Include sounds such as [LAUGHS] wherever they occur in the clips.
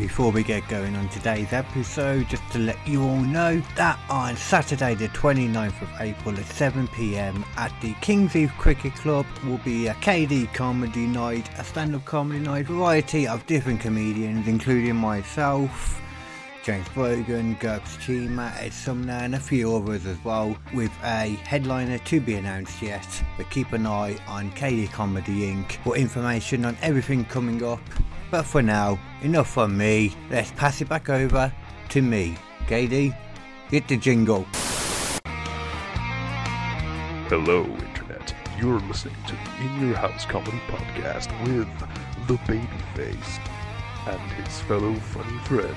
before we get going on today's episode, just to let you all know that on Saturday, the 29th of April at 7 pm at the Kings Eve Cricket Club will be a KD comedy night, a stand up comedy night, variety of different comedians, including myself. James Brogan, Gerks Chima, Ed Sumner, and a few others as well, with a headliner to be announced yet. But keep an eye on KD Comedy Inc. for information on everything coming up. But for now, enough from me. Let's pass it back over to me. KD, hit the jingle. Hello, Internet. You're listening to the In Your House Comedy Podcast with The Babyface and his fellow funny friend.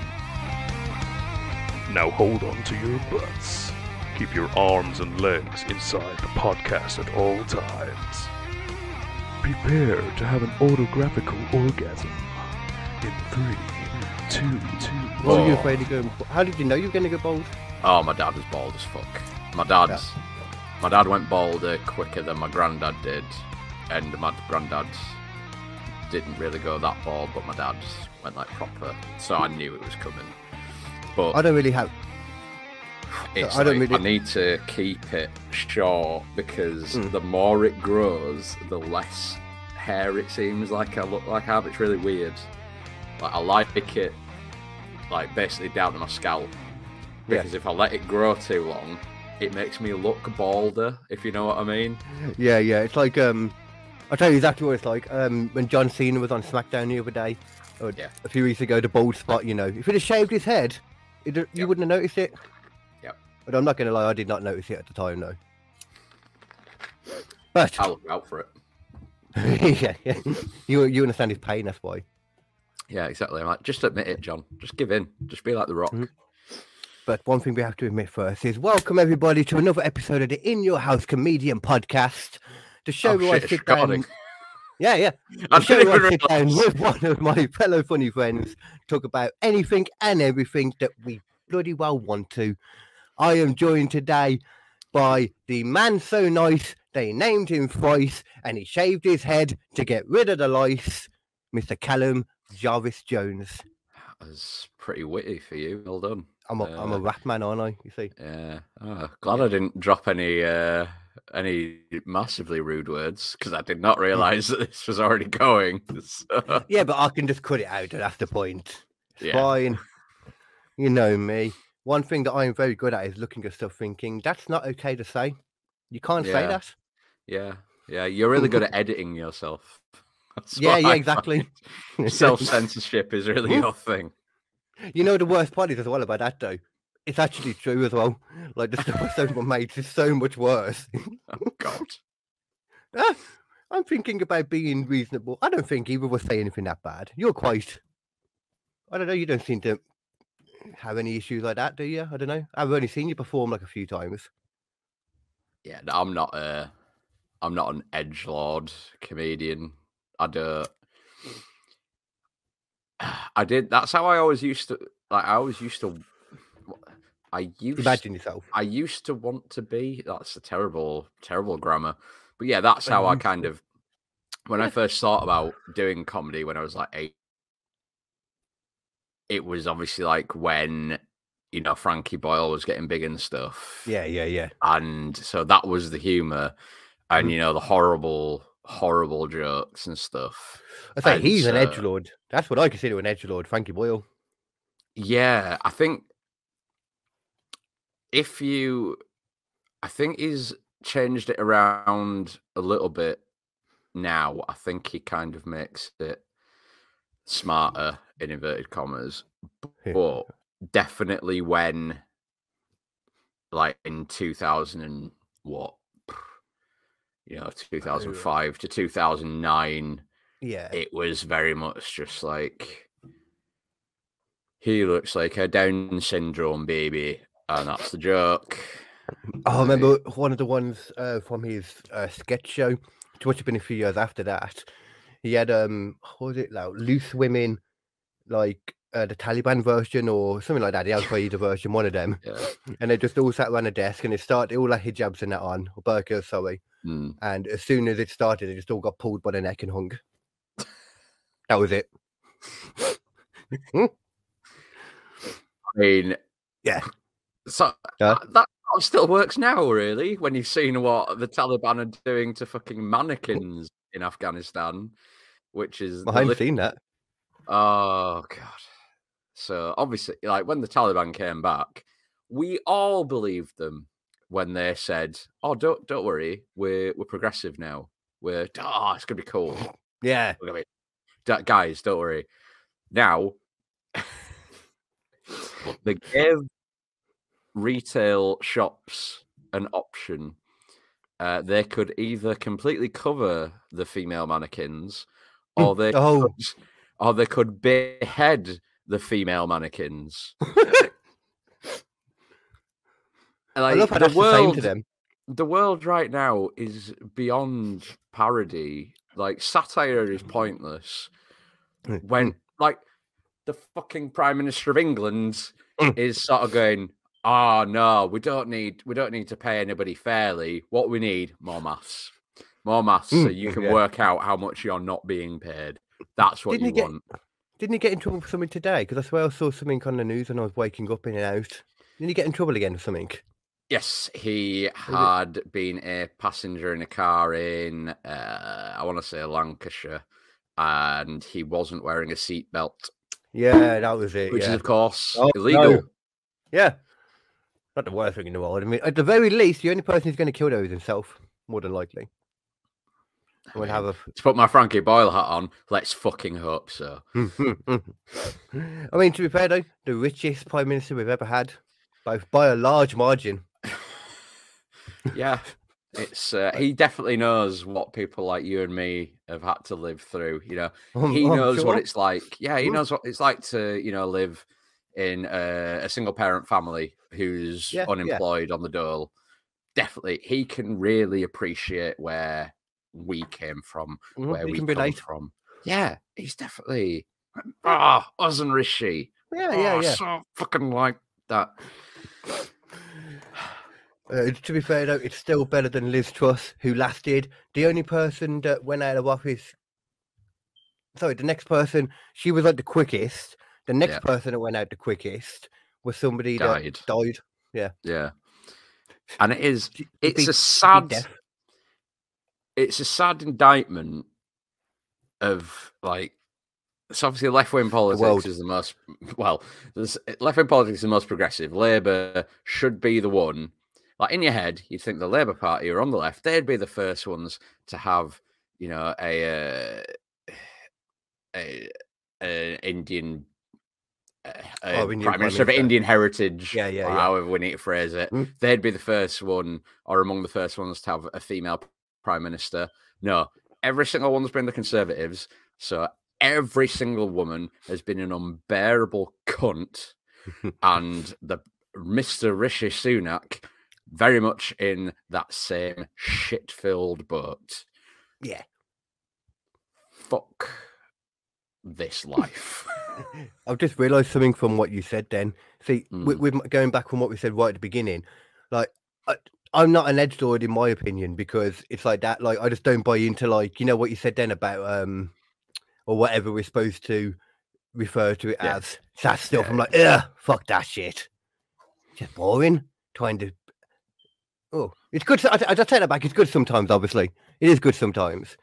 Now hold on to your butts. Keep your arms and legs inside the podcast at all times. Prepare to have an autographical orgasm in three, two, two. What you afraid of going? How did you know you were going to go bald? Oh, my dad was bald as fuck. My dad's, my dad went balder quicker than my granddad did, and my granddad didn't really go that bald, but my dad went like proper. So I knew it was coming. But I don't really have. it's I don't like, really- I need to keep it short because Mm. the more it grows, the less hair it seems like I look like I have. It's really weird. Like I like it, like basically down to my scalp. Yeah. Because if I let it grow too long, it makes me look balder. If you know what I mean. Yeah, yeah. It's like um, I'll tell you exactly what it's like. Um, when John Cena was on SmackDown the other day, or Yeah. a few weeks ago, the bald spot. You know, if he'd have shaved his head, it, you Yep. wouldn't have noticed it. Yep. But I'm not going to lie, I did not notice it at the time, though. But I'll look out for it. [LAUGHS] yeah, yeah. you you understand his pain, that's why. Yeah, exactly. I'm like, just admit it, John. Just give in. Just be like the Rock. Mhm. But one thing we have to admit first is welcome everybody to another episode of the In Your House Comedian Podcast, the show Oh, where I shit, it's sit down. Yeah, yeah. [LAUGHS] I The show where I sit down with one of my fellow funny friends, talk about anything and everything that we bloody well want to. I am joined today by the man so nice they named him thrice, and he shaved his head to get rid of the lice, Mr. Callum Jarvis Jones. That was pretty witty for you. Well done. I'm a am a Uh, rap man, aren't I? You see. Yeah. Oh, glad I didn't drop any uh any massively rude words because I did not [LAUGHS] realize that this was already going. [LAUGHS] So, Yeah, but I can just cut it out. That's the point. It's Yeah. fine. You know me. One thing that I'm very good at is looking at stuff thinking, that's not okay to say. You can't say that. yeah, yeah, you're really good [LAUGHS] at editing yourself. That's Yeah, yeah, I exactly. [LAUGHS] Self censorship is really your thing. you know the worst part is as well about that though. It's actually true as well. Like the stuff I say to my mates is so much worse. Oh God. [LAUGHS] Ah, I'm thinking about being reasonable. I don't think either us say anything that bad. You're quite. I don't know. You don't seem to have any issues like that, do you? I don't know. I've only seen you perform like a few times. Yeah, no, I'm not a, I'm not an edge lord comedian. I don't. [SIGHS] I did. That's how I always used to. Like I always used to. I used. Imagine yourself. I used to want to be. That's a terrible, terrible grammar. But yeah, that's how I kind of. When I first thought about doing comedy when I was like eight, it was obviously like when you know Frankie Boyle was getting big and stuff Yeah, yeah, yeah. and so that was the humor and Mhm. you know the horrible horrible jokes and stuff I say And he's an uh, edge lord. That's what I consider an edge lord, Frankie Boyle. yeah i think if you i think he's changed it around a little bit now i think he kind of makes it smarter in inverted commas but definitely when like in 2000 and what you know 2005 to 2009 Yeah. it was very much just like he looks like a down syndrome baby and that's the joke I remember one of the ones uh, from his uh, sketch show, which must have been a few years after that. He had um, what was it like loose women, like uh, the Taliban version or something like that, the Al [LAUGHS] Qaeda version, one of them, yeah and they just all sat around a desk and they started all like hijabs and that on, or burqas, sorry. Mm. And as soon as it started, they just all got pulled by the neck and hung. That was it. [LAUGHS] I mean, Yeah. So Yeah. that still works now, really, when you've seen what the Taliban are doing to fucking mannequins in Afghanistan, which is I haven't seen that. Oh god. So obviously, like when the Taliban came back, we all believed them when they said, "Oh, don't don't worry, we're we're progressive now. We're oh, it's gonna be cool. [LAUGHS] Yeah. Be guys, don't worry." Now, they gave retail shops an option. Uh, they could either completely cover the female mannequins, or [LAUGHS] they Oh. could, or they could behead the female mannequins. [LAUGHS] I love how the that's the same world, to them. the world right now is beyond parody. Like satire is pointless. Mm, When like the fucking Prime Minister of England Mm. is sort of going, "Oh no, we don't need we don't need to pay anybody fairly. What we need more maths, more maths, so Mm, you [LAUGHS] can yeah. work out how much you're not being paid. That's what Didn't you get- want." Didn't he get in trouble for something today? Because I swear I saw something on the news and I was waking up in and out. Didn't he get in trouble again for something? Yes, he had been a passenger in a car in, uh, I want to say Lancashire, and he wasn't wearing a seatbelt, Yeah, that was it. which yeah. is, of course, Oh, illegal. no. Yeah. Not the worst thing in the world. I mean, at the very least, the only person who's going to kill those is himself, more than likely. I We'll mean, have a. To put my Frankie Boyle hat on, let's fucking hope so. [LAUGHS] I mean, to be fair though, the richest prime minister we've ever had, by by a large margin. Yeah, it's uh, he definitely knows what people like you and me have had to live through. You know, he I'm knows what it's like. Yeah, he knows what it's like to you know live in a, a single parent family who's Yeah, yeah. unemployed on the dole. Definitely, he can really appreciate where we came from, where he we can come from. Yeah, he's definitely ah, us and Rishi. Yeah, yeah, Oh, yeah. So fucking like that. Uh, to be fair though, it's still better than Liz Truss, who lasted. The only person that went out of office. Sorry, the next person. She was like the quickest. The next Yeah. person that went out the quickest was somebody Died. that died. Yeah, yeah. and it is. It's beat- a sad. it's a sad indictment of like it's obviously left wing politics is the most well left wing politics is the most progressive. Labour should be the one. Like in your head, you'd think the Labour Party are on the left. They'd be the first ones to have, you know, a uh, [SIGHS] a, a Indian. Uh, Oh, prime Prime minister of Indian heritage, Yeah, yeah, or yeah. however we need to phrase it, Mm. they'd be the first one, or among the first ones to have a female prime minister. No, every single one's been the Conservatives. So every single woman has been an unbearable cunt, [LAUGHS] and the Mister Rishi Sunak very much in that same shit-filled boat. Yeah. Fuck this life. [LAUGHS] I've just realised something from what you said. Then, see, with, Mm. with m- going back from what we said right at the beginning, like I, I'm not an edge lord in my opinion because it's like that. Like I just don't buy into like you know what you said then about um or whatever we're supposed to refer to it Yeah. as. That stuff. Yeah. I'm like, ugh, fuck that shit. Just boring. Trying to. Oh, it's good. I, I take that back. It's good sometimes. Obviously, it is good sometimes.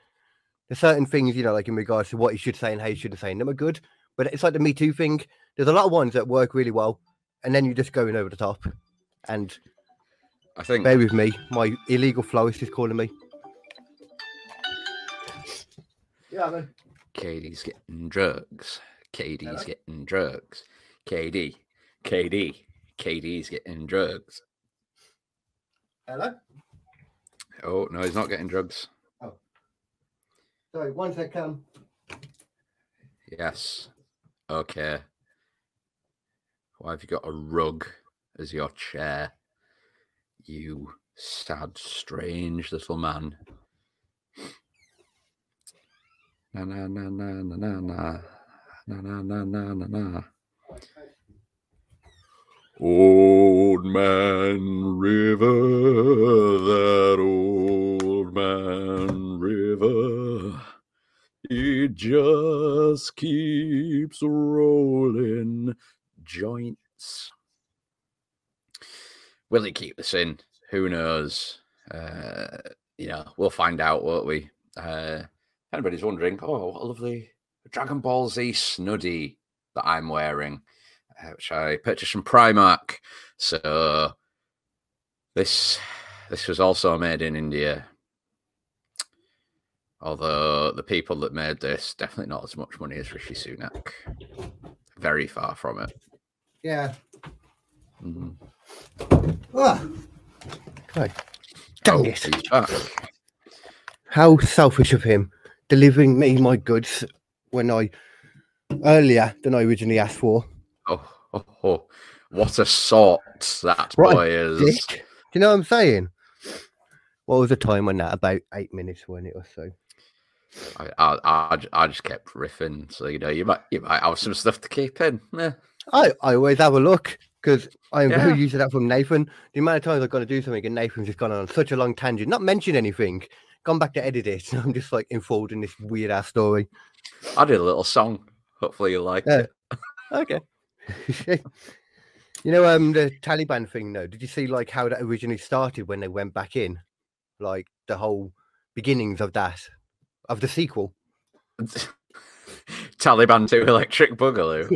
There's certain things, you know, like in regards to what you should say and how you shouldn't say them are good. But it's like the Me Too thing. There's a lot of ones that work really well, and then you're just going over the top. And I think bear with me, my illegal florist is calling me. Yeah, man. KD's getting drugs. KD's Hello? getting drugs. KD, KD, KD's getting drugs. Hello. Oh no, he's not getting drugs. Oh. Sorry, one sec, come. Yes. Okay. Why have you got a rug as your chair? You sad, strange little man. Na na na na na na na na na na na na. Old man river, that old man river. It just keeps rolling. joints. Will he keep this in? Who knows? Uh, you know, we'll find out, won't we? Uh, anybody's wondering, oh, what a lovely Dragon Ball Z snuddy that I'm wearing, which I purchased from Primark. So this this was also made in India. Although the people that made this definitely not as much money as Rishi Sunak. Very far from it. Yeah. Mhm. Ah. Okay. Dang Oh, it. How selfish of him delivering me my goods when I earlier than I originally asked for. Oh, oh, oh, what a sort that What boy is. Dick. Do you know what I'm saying? What was the time on that? About eight minutes, when it or so? I, I, I just kept riffing, so you know you might you might have some stuff to keep in. Yeah. I, I always have a look because I'm Yeah. very used to that from Nathan. The amount of times I've got to do something and Nathan's just gone on such a long tangent, not mentioned anything, gone back to edit it. And [LAUGHS] I'm just like enthralled in this weird ass story. I did a little song. Hopefully you like Yeah. it. [LAUGHS] Okay. [LAUGHS] you know, um, the Taliban thing, though. Did you see like how that originally started when they went back in, like the whole beginnings of that, of the sequel? [LAUGHS] Taliban to Electric Boogaloo.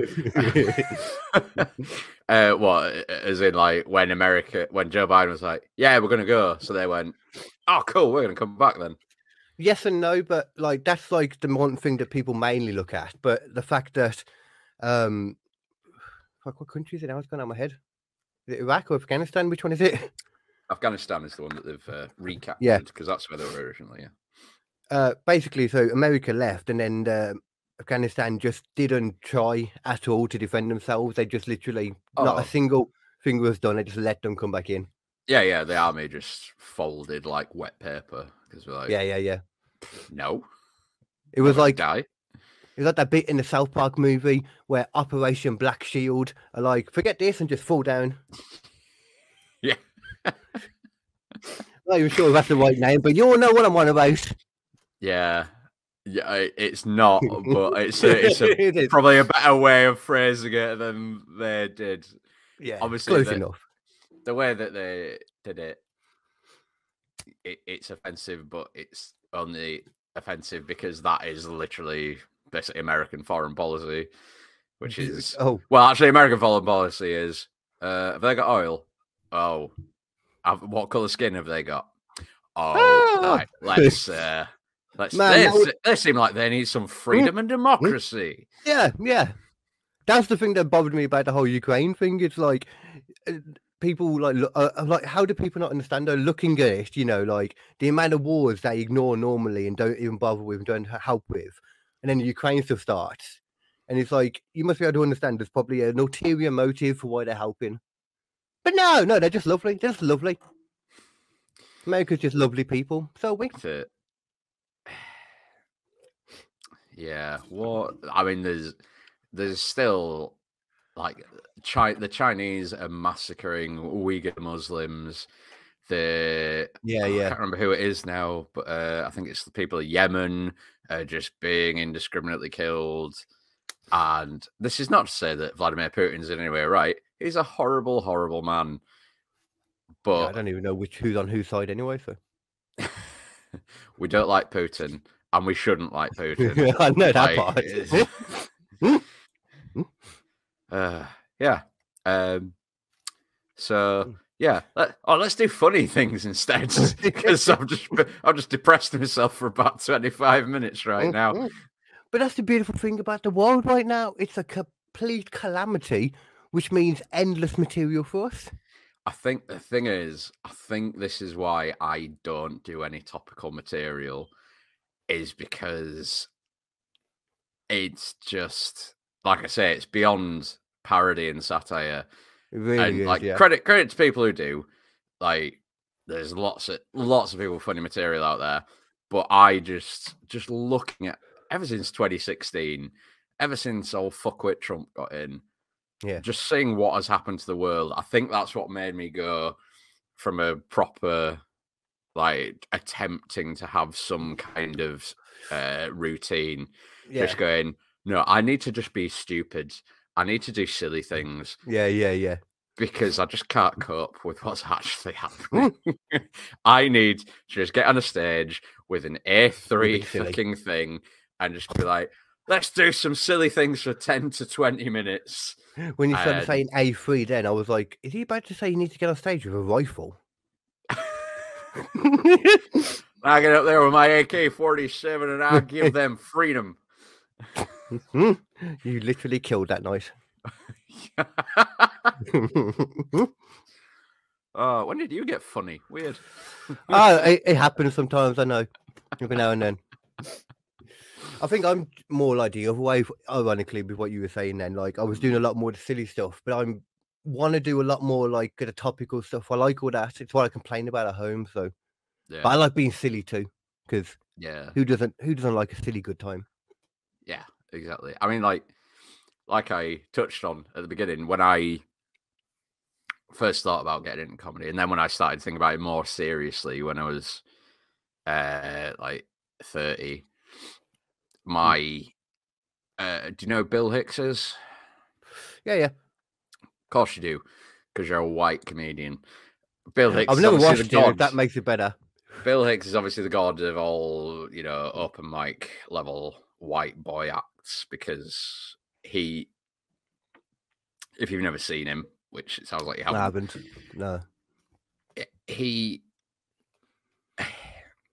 [LAUGHS] uh, what? As in, like when America, when Joe Biden was like, "Yeah, we're gonna go," so they went, "Oh, cool, we're gonna come back then." yes and no, but like that's like the one thing that people mainly look at. But the fact that, um, fuck, what country is it now? It's gone out of my head. Is it Iraq or Afghanistan? Which one is it? [LAUGHS] Afghanistan is the one that they've uh, recaptured Yeah. because that's where they were originally. Yeah. Uh, basically, so America left, and then uh, Afghanistan just didn't try at all to defend themselves. They just literally not Oh. a single thing was done. They just let them come back in. Yeah, yeah. The army just folded like wet paper because we're like, Yeah, yeah, yeah. no, It was like die. It was like that bit in the South Park movie where Operation Black Shield are like, forget this and just fall down. [LAUGHS] Yeah. [LAUGHS] Not even sure if that's the right name, but you all know what I'm on about. Yeah, yeah. It's not, but it's a, it's a, [LAUGHS] It probably a better way of phrasing it than they did. yeah, obviously close the- enough. The way that they did it, it it's offensive, but it's only offensive because that is literally basically American foreign policy, which is Oh, well, actually, American foreign policy is: uh, have they got oil? Oh, have, what color skin have they got? Oh, Ah! right. Let's [LAUGHS] uh, let's. Man, they, would- they seem like they need some freedom and democracy. yeah, yeah. That's the thing that bothered me about the whole Ukraine thing. It's like uh, people like uh, uh, like how do people not understand? They're looking at it, you know, like the amount of wars they ignore normally and don't even bother with, and don't help with, and then the Ukraine stuff starts, and it's like you must be able to understand. There's probably an ulterior motive for why they're helping, but no, no, they're just lovely. They're just lovely. America's just lovely people. So we. to [SIGHS] yeah what i mean there's there's still like Chi- the chinese are massacring uyghur muslims the Yeah, yeah. I can't remember who it is now, but uh, I think it's the people of Yemen uh, just being indiscriminately killed. And this is not to say that Vladimir Putin's in any way right. He's a horrible, horrible man. Yeah, But I don't even know which who's on whose side anyway. So we don't like Putin, and we shouldn't like Putin. I know that Like, part. uh, yeah. Um, so yeah. Let, oh, let's do funny [LAUGHS] things instead, [LAUGHS] because I'm just I've just depressed myself for about twenty five minutes right now. Mhm. But that's the beautiful thing about the world right now. It's a complete calamity, which means endless material for us. I think the thing is, I think this is why I don't do any topical material, is because it's just like I say, it's beyond parody and satire. Really and like yeah. credit credit to people who do. Like, there's lots of lots of people with funny material out there, but I just just looking at ever since 2016, ever since old fuckwit Trump got in, Yeah. just seeing what has happened to the world. I think that's what made me go from a proper like attempting to have some kind of uh, routine yeah. just going no i need to just be stupid I need to do silly things Yeah, yeah, yeah. because I just can't cope with what's actually happening. [LAUGHS] [LAUGHS] I need to just get on a stage with an A3 fucking thing and just be like, let's do some silly things for 10 to 20 minutes. When you started saying A3, then I was like, is he about to say you need to get on stage with a rifle? [LAUGHS] I get up there with my AK 47 and I'll give them freedom. You literally killed that night. [LAUGHS] oh, when did you get funny? Weird. [LAUGHS] oh, it, it happens sometimes. I know, every now and then. I think I'm more like the other way, ironically, with what you were saying. Then, like I was doing a lot more of the silly stuff, but I'm want to do a lot more like the topical stuff. I like all that. It's what I complain about at home. So, Yeah. but I like being silly too, because yeah. who doesn't? Who doesn't like a silly good time? Exactly. I mean, like, like I touched on at the beginning when I first thought about getting into comedy, and then when I started thinking about it more seriously when I was uh like thirty, my uh, do you know Bill Hicks is? Yeah, yeah. Of course you do, because you're a white comedian. Bill Hicks. I've never watched it. That makes it better. Bill Hicks is obviously the god of all, you know, open mic level white boy acts because he, if you've never seen him, which it sounds like you No, I haven't, haven't. No. he, [SIGHS]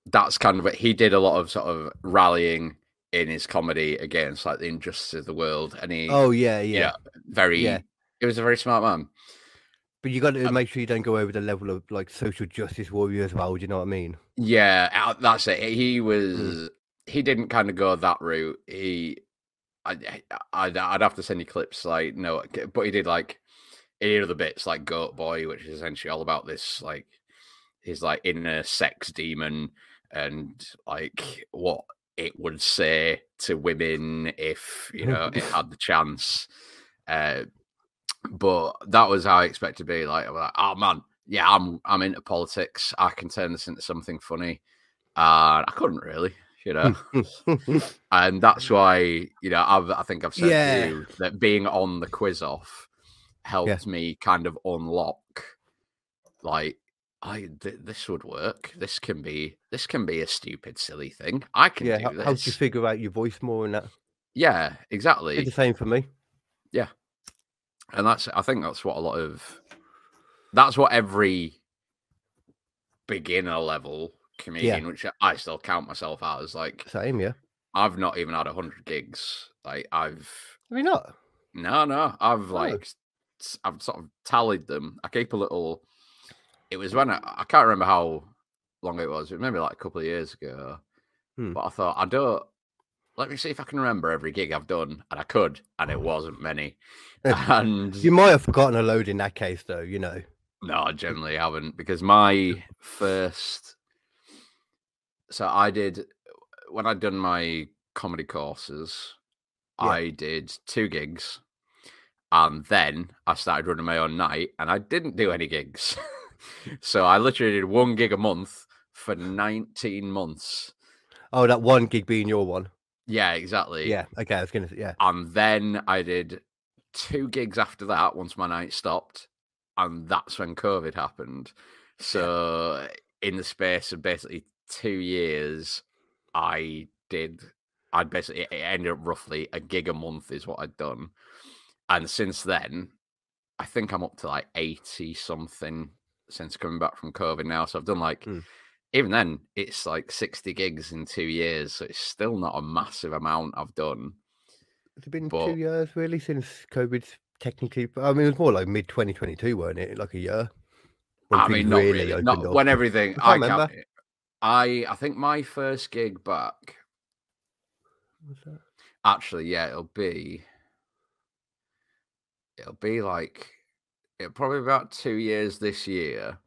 that's kind of it. He did a lot of sort of rallying in his comedy against like the injustice of the world, and he, Oh yeah, yeah. yeah, very, yeah. he was a very smart man. But you got to Um, make sure you don't go over the level of like social justice warrior as well. Do you know what I mean? Yeah, that's it. He Mm. was. He didn't kind of go that route. He, I, I'd, I'd have to send you clips like no, but he did like did other bits like Goat Boy, which is essentially all about this like his like inner sex demon and like what it would say to women if you know it [LAUGHS] had the chance. Uh, but that was how I expected to be. Like, like, oh man, yeah, I'm I'm into politics. I can turn this into something funny. Uh, I couldn't really, you know, [LAUGHS] and that's why you know I've, I think I've said Yeah. to you that being on the quiz off helped me kind of unlock like I th- this would work. This can be this can be a stupid silly thing. I can yeah. do this. do you figure out your voice more and that? yeah, exactly. Did the same for me. Yeah, and that's I think that's what a lot of that's what every beginner level comedian, which I still count myself as, like Same, yeah. I've not even had a hundred gigs. Like I've I mean, not. no, no, I've Oh. like I've sort of tallied them. I keep a little. It was when I, I can't remember how long it was. It was maybe like a couple of years ago. Hmm. But I thought I don't. Let me see if I can remember every gig I've done, and I could, and it wasn't many. [LAUGHS] and You might have forgotten a load in that case, though. You know. No, I generally [LAUGHS] haven't because my first. So I did when I'd done my comedy courses. Yeah. I did two gigs, and then I started running my own night, and I didn't do any gigs. [LAUGHS] so I literally did one gig a month for nineteen months. Oh, that one gig being your one. Yeah, exactly. Yeah. Okay. I was gonna. say Yeah. And then I did two gigs after that once my night stopped. And that's when COVID happened. [LAUGHS] So, in the space of basically two years, I did, I'd basically, it ended up roughly a gig a month is what I'd done. And since then, I think I'm up to like 80 something since coming back from COVID now. So, I've done like, Hmm. even then, it's like 60 gigs in two years. So, it's still not a massive amount I've done. It's been But- two years really since COVID's technically. I mean, it was more like mid 2022, weren't it? Like a year. When I mean, not really. opened Not when everything. I I can't can't. I I think my first gig back. Was that- Actually, yeah, it'll be. It'll be like, it'll probably be about two years this year,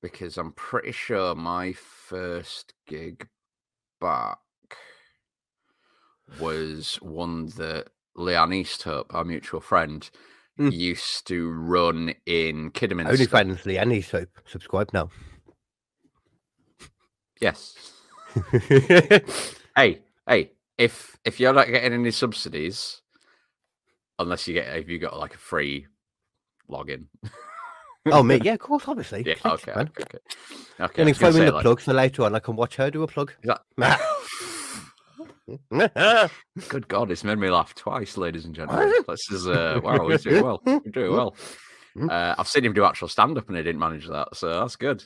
because I'm pretty sure my first gig back was one that Leanne Easthope, our mutual friend, Mm. used to run in Kidderminster. Only Lee and soap. Subscribe now. Yes. [LAUGHS] hey, hey, if if you're not getting any subsidies, unless you get if you got like a free login. Oh, me? [LAUGHS] Yeah, of course, obviously. Yeah. Okay. man. Okay. Okay. okay. I Can you was gonna throw in the like, plug so later on I can watch her do a plug? that- [LAUGHS] Good God, it's made me laugh twice, ladies and gentlemen. This is uh, wow, we're doing well. We're doing well. Uh, I've seen him do actual stand up and he didn't manage that, so that's good.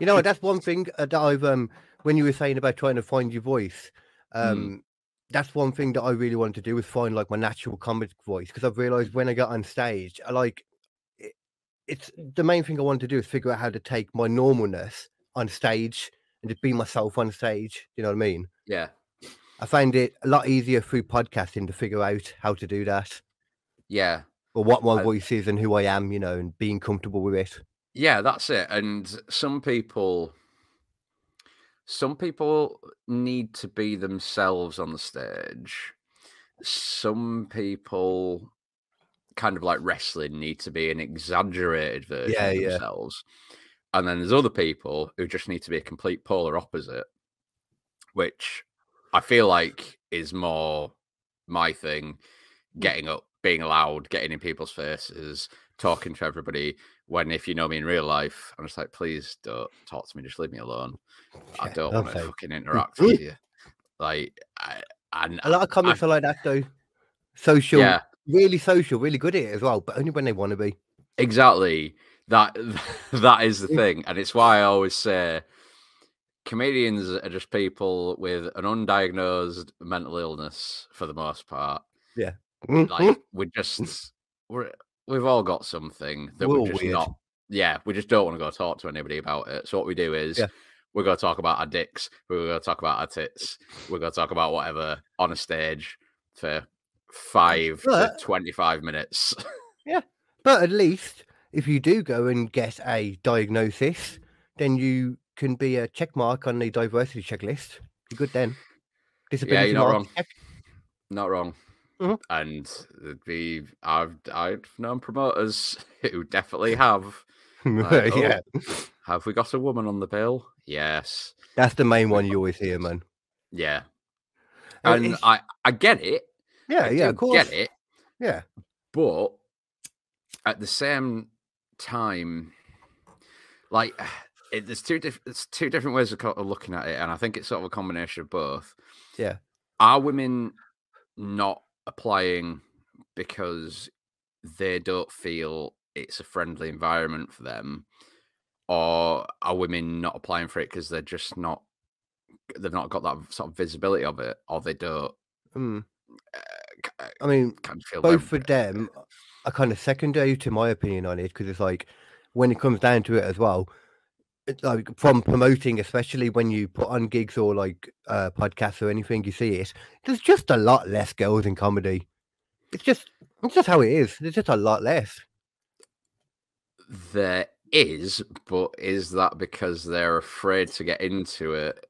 you know? That's one thing that I've um when you were saying about trying to find your voice, um, that's one thing that I really wanted to do was find like my natural comic voice because I've realized when I get on stage, I like it, it's the main thing I want to do is figure out how to take my normalness on stage and just be myself on stage. You know what I mean? yeah, I find it a lot easier through podcasting to figure out how to do that yeah, or what my I- voice is and who I am, you know, and being comfortable with it. yeah. That's it. And some people, some people need to be themselves on the stage. Some people, kind of like wrestling, need to be an exaggerated version Yeah, of yeah. themselves. And then there's other people who just need to be a complete polar opposite, which I feel like is more my thing. Getting up, being loud, getting in people's faces, talking to everybody. When if you know me in real life, I'm just like, please don't talk to me. Just leave me alone. I don't want to fucking mm, interact with you. Like, I, and A lot of comics are like that though. Social, yeah, really social, really good at it as well, but only when they want to be. Exactly. That [LAUGHS] that is the thing, and it's why I always say comedians are just people with an undiagnosed mental illness for the most part. Mm-hmm. Like we just we're we've all got something that We're we're just weird. not. Yeah, we just don't want to go talk to anybody about it. So what we do is Yeah. we're going to talk about our dicks. We're going to talk about our tits. We're going to talk about whatever on a stage for five But- to twenty-five minutes. Yeah, but at least if you do go and get a diagnosis, then you can be a check mark on the diversity checklist. You're good then. Disability not wrong. check. Not wrong. Mhm. And be I've I've known promoters [LAUGHS] who definitely have. [LAUGHS] Like, oh, yeah, Have we got a woman on the bill? Yes. that's the main one you always hear, man. Yeah. And And it's- I I get it. yeah, I yeah, of course. Get it. Yeah, But at the same time, like [SIGHS] it, there's two different there's two different ways of, of looking at it, and I think it's sort of a combination of both. Yeah. Are women not applying because they don't feel it's a friendly environment for them, or are women not applying for it because they're just not they've not got that sort of visibility of it, or they don't mm. uh, I mean, kind of feel both for them are kind of secondary to my opinion on it because it's like when it comes down to it as well like from promoting especially when you put on gigs or like uh podcasts or anything you see it there's just a lot less girls in comedy it's just it's just how it is there's just a lot less There is, but is that because they're afraid to get into it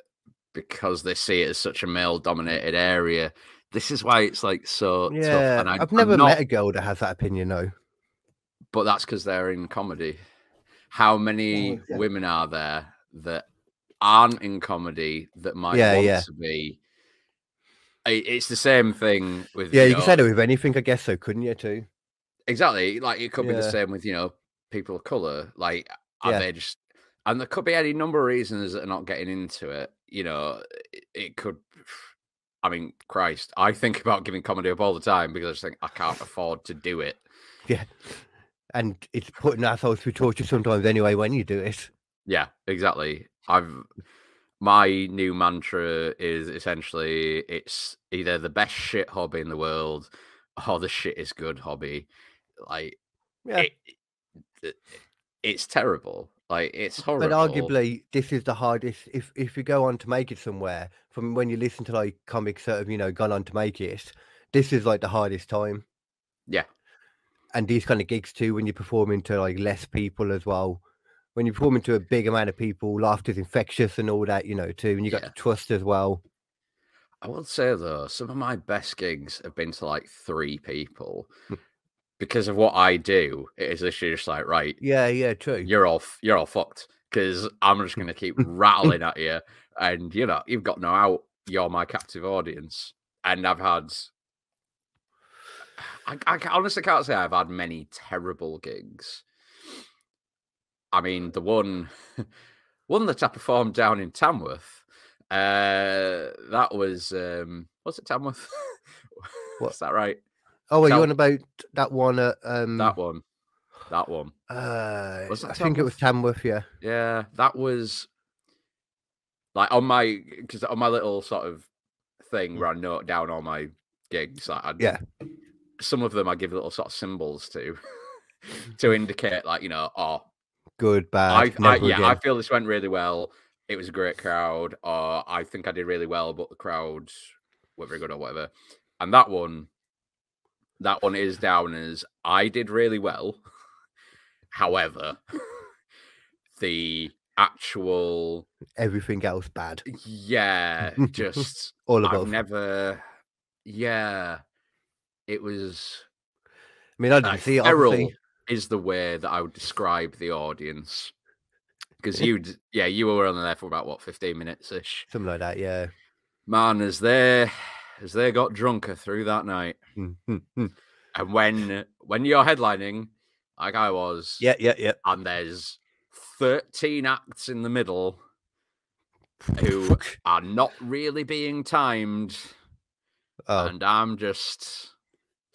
because they see it as such a male dominated area? This is why it's like so tough. yeah And I, i've never not- met a girl that has that opinion though but that's because they're in comedy. How many Oh, yeah. women are there that aren't in comedy that might Yeah, want yeah. to be? It's the same thing with yeah you can say that with anything i guess so couldn't you too Exactly. Like it could be the same with, you know, people of color. Like, are they just, and there could be any number of reasons that are not getting into it. You know, it, it could, I mean, Christ, I think about giving comedy up all the time because I just think I can't afford to do it. [LAUGHS] yeah and it's putting assholes through torture sometimes anyway when you do it Yeah, exactly. I've, my new mantra is essentially it's either the best shit hobby in the world or the shit is good hobby. Like, yeah it, it, it's terrible. Like it's horrible. But arguably, this is the hardest. If if you go on to make it somewhere, from when you listen to like comics that have you know gone on to make it, this is like the hardest time. Yeah. And these kind of gigs too, when you're performing to like less people as well. When you're performing to a big amount of people, laughter's infectious and all that, you know, too. And you got Yeah. the trust as well. I will say though, some of my best gigs have been to like three people Hmm. because of what I do. It is literally just like, right, Yeah, yeah, true. you're all you're all fucked because I'm just gonna keep rattling at you, and you know you've got no out. You're my captive audience, and I've had I, I honestly can't say I've had many terrible gigs. I mean, the one, [LAUGHS] one that I performed down in Tamworth, uh, that was um, was it Tamworth? [LAUGHS] What? Is that right? Oh, are you Cal- on about that one at um That one, that one. uh Was that I think it was Tamworth, yeah. Yeah, that was like on my because on my little sort of thing where I note down all my gigs. Like I'd, Yeah. Some of them I give little sort of symbols to [LAUGHS] to [LAUGHS] indicate like you know oh Good, bad. I, I yeah I feel this went really well. It was a great crowd, or I think I did really well, but the crowds were very good or whatever. And that one, that one is down as I did really well. [LAUGHS] However, the actual Everything else bad. yeah, just All I've never yeah. It was I mean, I didn't like, see it. feral is the way that I would describe the audience. Because [LAUGHS] you, yeah, you were on there for about what fifteen minutes ish. Something like that, yeah. Man, as they as they got drunker through that night, Mm, mm, mm. and when when you're headlining, like I was, Yeah, yeah, yeah. and there's thirteen acts in the middle who are not really being timed, Oh, and I'm just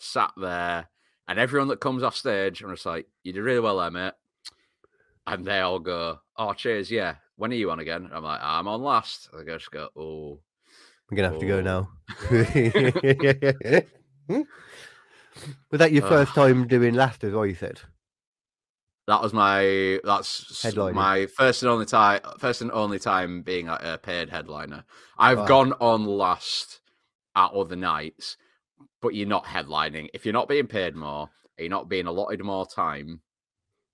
sat there, and everyone that comes off stage, I'm just like, "You did really well there, mate," and they all go, "Oh, cheers, yeah." When are you on again? I'm like, "I'm on last." They just go, "Oh." I'm gonna have to go Oh. now. [LAUGHS] [LAUGHS] was that your first time doing last as well? You said. That was my that's Headliner. my first and only time first and only time being a, a paid headliner. I've Wow. gone on last at other nights, but you're not headlining. If you're not being paid more, you're not being allotted more time,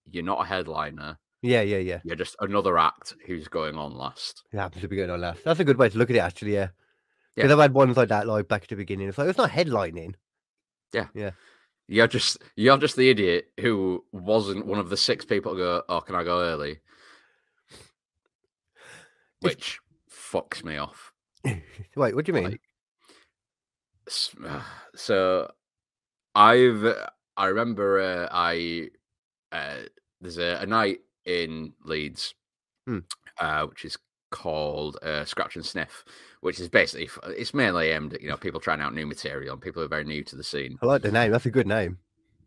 you're not a headliner. Yeah, yeah, yeah. You're just another act who's going on last. It happens to be going on last. That's a good way to look at it, actually. Yeah. Yeah. Because I've had ones like that, like back at the beginning. It's like it's not headlining. Yeah. Yeah. You're just you're just the idiot who wasn't one of the six people to go, Oh, can I go early? Which fucks me off. [LAUGHS] Wait, what do you mean? Like, so I've I remember uh, I uh, there's a, a night in Leeds, Hmm. uh, which is called uh, Scratch and Sniff, which is basically it's mainly aimed at you know people trying out new material and people who are very new to the scene. I like the name. That's a good name.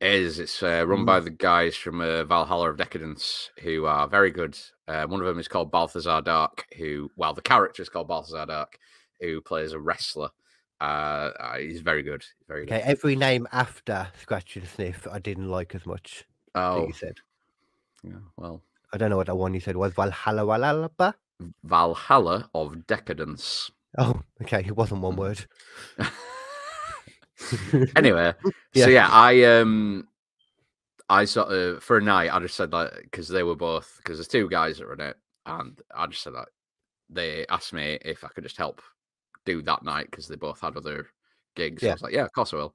It is it's uh, run Mm. by the guys from uh, Valhalla of Decadence who are very good. Uh, one of them is called Balthazar Dark, who well the character is called Balthazar Dark, who plays a wrestler. Uh, uh, he's very good. Very good. Okay, every name after Scratch and Sniff I didn't like as much. Oh, you said. yeah, well, I don't know what that one you said was. Valhalla Valhalla. Valhalla of Decadence. Oh, okay. It wasn't one [LAUGHS] word. [LAUGHS] anyway, Yeah. so yeah, I um, I sort of for a night, I just said like because they were both because there's two guys that run it, and I just said that they asked me if I could just help do that night because they both had other gigs. Yeah. I was like, yeah, of course I will.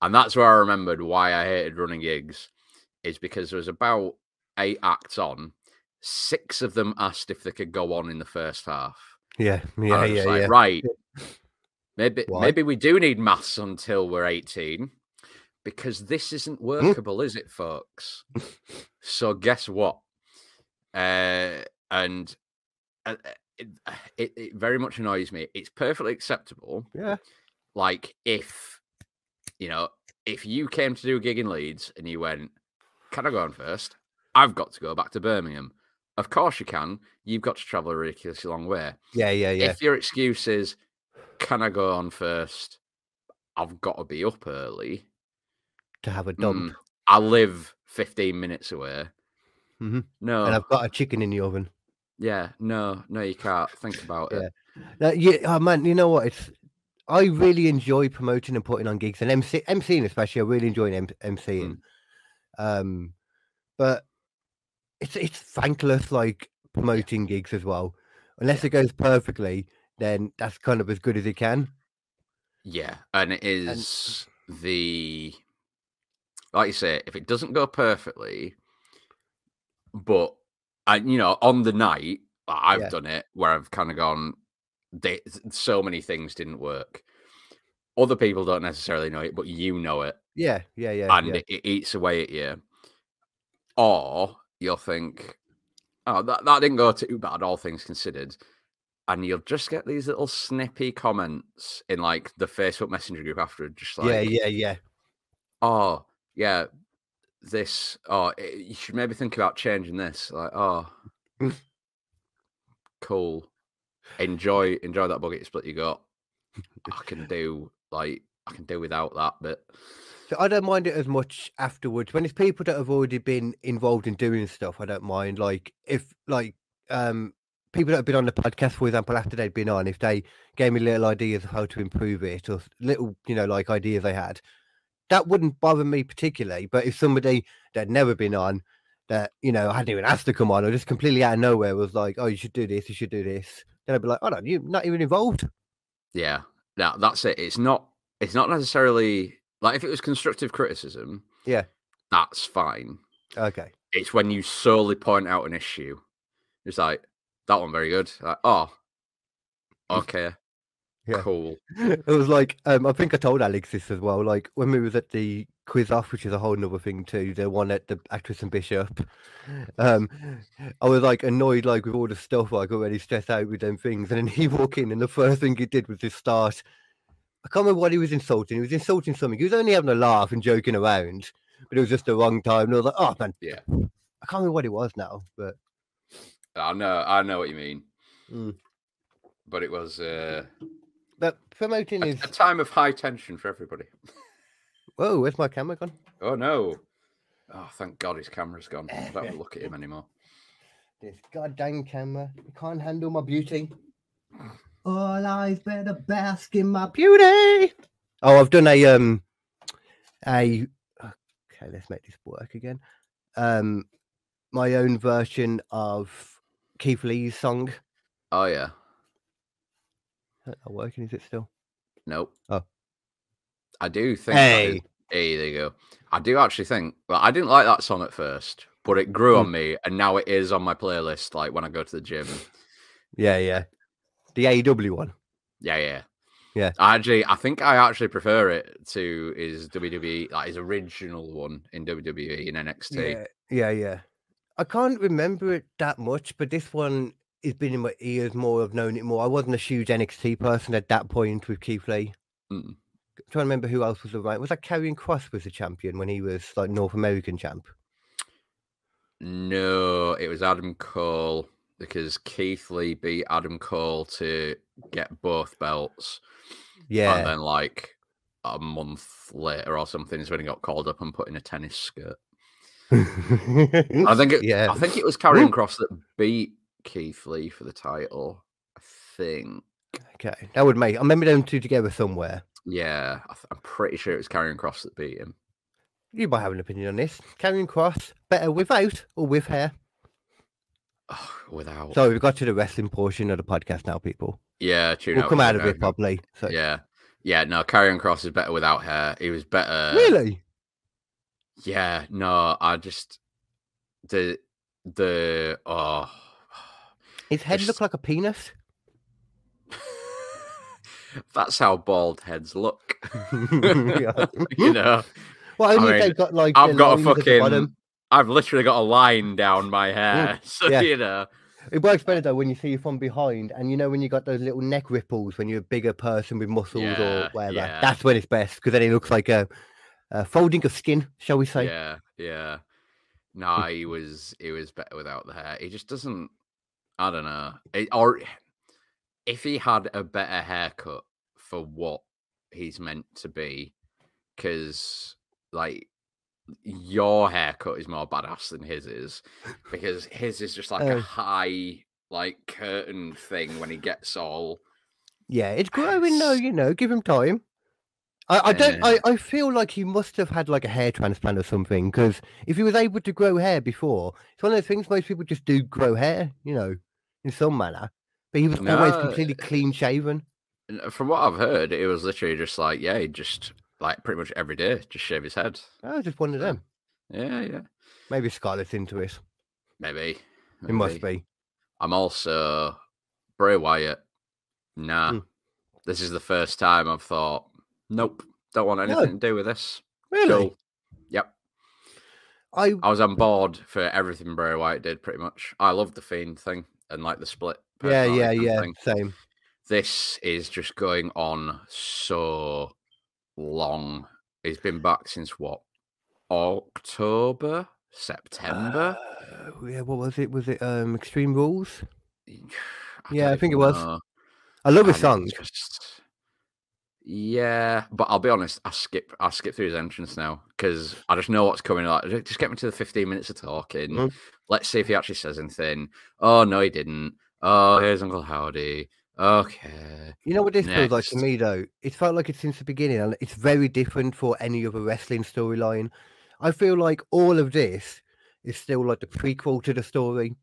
And that's where I remembered why I hated running gigs, is because there was about eight acts on. Six of them asked if they could go on in the first half. Yeah, yeah, was yeah, like, yeah. Right. Maybe Why? maybe we do need maths until we're 18 because this Hmm? isn't workable, is it, folks? so guess what? Uh, and uh, it, [SIGHS] it, it very much annoys me. It's perfectly acceptable. Yeah. Like if you know, if you came to do a gig in Leeds and you went, "Can I go on first? I've got to go back to Birmingham." Of course you can. You've got to travel a ridiculously long way. Yeah, yeah, yeah. If your excuse is, "Can I go on first? I've got to be up early." to have a dump. Mm, I live 15 minutes away. Mhm. No, And I've got a chicken in the oven. Yeah, no, no, you can't think about it. Now, yeah, oh man, you know what? It's I really enjoy promoting and putting on gigs and MC, MCing especially. I really enjoy M- MCing. Um, but it's it's thankless like promoting gigs as well. Unless it goes perfectly, then that's kind of as good as it can. Yeah, and it is the like you say, if it doesn't go perfectly, but and you know, on the night I've Yeah. done it where I've kind of gone, they, so many things didn't work. other people don't necessarily know it, but you know it, Yeah, yeah, yeah. and yeah. it, it eats away at you. Or you'll think, oh, that, that didn't go too bad, all things considered. And you'll just get these little snippy comments in like the Facebook Messenger group after, just like, yeah, yeah, yeah. oh, yeah, this, oh, eh, you should maybe think about changing this. Like, oh, [LAUGHS] cool. Enjoy, enjoy that bucket split you got. I can do like I can do without that, but So I don't mind it as much afterwards. When it's people that have already been involved in doing stuff, I don't mind. Like if like um people that have been on the podcast, for example, after they'd been on, if they gave me little ideas of how to improve it or little, you know, like ideas they had, that wouldn't bother me particularly. But if somebody that had never been on, that you know, I hadn't even asked to come on, or just completely out of nowhere was like, "Oh, you should do this, you should do this," then I'd be like, "Oh no, you're not even involved." yeah, now that's it. It's not it's not necessarily like if it was constructive criticism, Yeah. that's fine. Okay. It's when you solely point out an issue. It's like that one very good. Like, oh, okay, Yeah. cool. it was like um, I think I told Alex this as well. Like when we was at the quiz off, which is a whole nother thing too. The one at the actress and bishop. Um, I was like annoyed, like with all the stuff, like already stressed out with them things. And then he walked in, and the first thing he did was just start. I can't remember what he was insulting. He was insulting something. He was only having a laugh and joking around, but it was just the wrong time. And I was like, oh man, Yeah. I can't remember what it was now, but I know, I know what you mean. Mm. But it was uh, but promoting a, is. a time of high tension for everybody. Whoa, where's my camera gone? Oh no! Oh, thank God his camera's gone. I don't look at him anymore. [LAUGHS] This goddamn camera. You can't handle my beauty. All eyes better bask in my beauty. Oh, I've done a um a okay, let's make this work again. Um my own version of Keith Lee's song. Oh yeah. Not working, is it still? Nope. Oh. I do think. that is- Hey. hey, there you go. I do actually think. Well, I didn't like that song at first, but it grew Hmm. on me, and now it is on my playlist. Like when I go to the gym. Yeah, yeah. The AEW one. Yeah, yeah, Yeah. I actually, I think I actually prefer it to his WWE, like his original one in WWE in NXT. Yeah, yeah, yeah. I can't remember it that much, but this one has been in my ears more. I've known it more. I wasn't a huge NXT person at that point with Keith Lee. Mm. trying to remember who else was around. Was that Karrion Kross was the champion when he was like North American champ? No, it was Adam Cole because Keith Lee beat Adam Cole to get both belts. Yeah. And then, like a month later or something, is when he got called up and put in a tennis skirt. [LAUGHS] I think it. yeah. I think it was Karrion Kross that beat Keith Lee for the title. I think. Okay. That would make I remember them two together somewhere. Yeah, I th- I'm pretty sure it was Karrion Kross that beat him. You might have an opinion on this. Karrion Kross, better without or with hair? Oh, without. So we've got to the wrestling portion of the podcast now, people. yeah, tune We'll out come out of it probably. So Yeah, yeah. No, Karrion Kross is better without hair. He was better. really? Yeah, no, I just the the oh His head There's- looked like a penis. [LAUGHS] that's how bald heads look. [LAUGHS] You know, Well, only I if mean, they've got like I've got a lines at the fucking. I've literally got a line down my mm. hair. [LAUGHS] So yeah. you know. It works better though when you see you from behind, and you know when you got those little neck ripples when you're a bigger person with muscles Yeah, or whatever. yeah. That's when it's best because then it looks like a, a folding of skin, shall we say? Yeah, yeah. No, he was he was better without the hair. He just doesn't. I don't know. It, or if he had a better haircut for what he's meant to be, because like your haircut is more badass than his is, because his is just like Oh. a uh. high like curtain thing when he gets all. Yeah, it's growing though. You know, give him time. I, I don't. I, I feel like he must have had like a hair transplant or something. Because if he was able to grow hair before, it's one of those things most people just do grow hair. You know, in some manner. But he was always completely clean shaven. From what I've heard, it was literally just like yeah, he just like pretty much every day just shave his head. I just one of them. Yeah, yeah. Maybe Scarlett's into it. Maybe. It must be. I'm also Bray Wyatt. Nah. Hmm. This is the first time I've thought, Nope. Don't want anything to do with this. Really? Cool. Yep. I I was on board for everything Bray Wyatt did pretty much. I loved the Fiend thing and like the split. yeah, yeah, yeah. thing. Same. This is just going on so long. He's been back since what? October? September? Uh, yeah, what was it? Was it um Extreme Rules? [SIGHS] yeah, I think it was. know. I love his And song. it's just- Yeah, but I'll be honest. I skip. I skip through his entrance now because I just know what's coming. Like, just get me to the fifteen minutes of talking. Mhm. Let's see if he actually says anything. Oh no, he didn't. Oh, here's Uncle Howdy. Okay. You know what this feels like to me though? It felt like it since the beginning, and it's very different for any other wrestling storyline. I feel like all of this is still like the prequel to the story.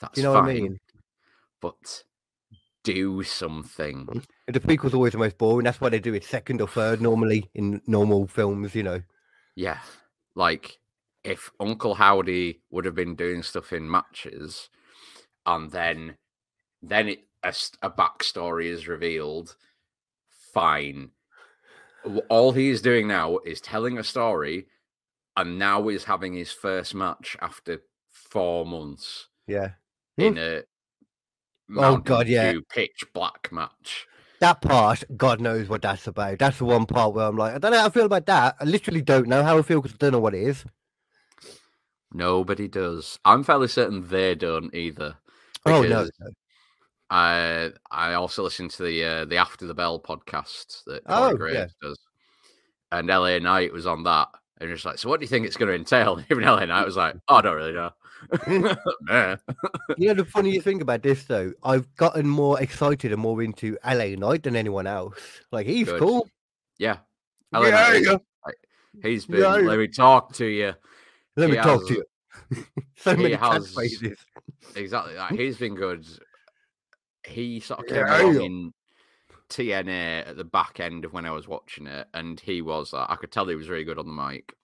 That's You know fine, what I mean? But do something. Mm. The prequel's always the most boring. That's why they do it second or third normally in normal films. You know. Yeah. Like if Uncle Howdy would have been doing stuff in matches and then then it, a, a backstory is revealed, fine. All he is doing now is telling a story and now is having his first match after four months Yeah. in hmm. a Oh, God, yeah. Dew pitch black match. That part, God knows what that's about. That's the one part where I'm like, I don't know how I feel about that. I literally don't know how I feel because I don't know what it is. Nobody does. I'm fairly certain they don't either. Oh no. I I also listen to the uh, the After the Bell podcast that Oh, Corey yeah. Graves does, and LA Knight was on that, and just like, so what do you think it's going to entail? [LAUGHS] Even LA Knight was like, oh, I don't really know. [LAUGHS] Meh. You know the funniest thing about this though, I've gotten more excited and more into LA Knight than anyone else. Like he's Good. cool. yeah, LA Knight is- like, he's been. Yeah. Let me talk to you. Let He me talk to you. [LAUGHS] so he many has- catchphrases. Exactly. Like, he's been good. He sort of came Yeah. along in TNA at the back end of when I was watching it, and he was. Uh, I could tell he was really good on the mic.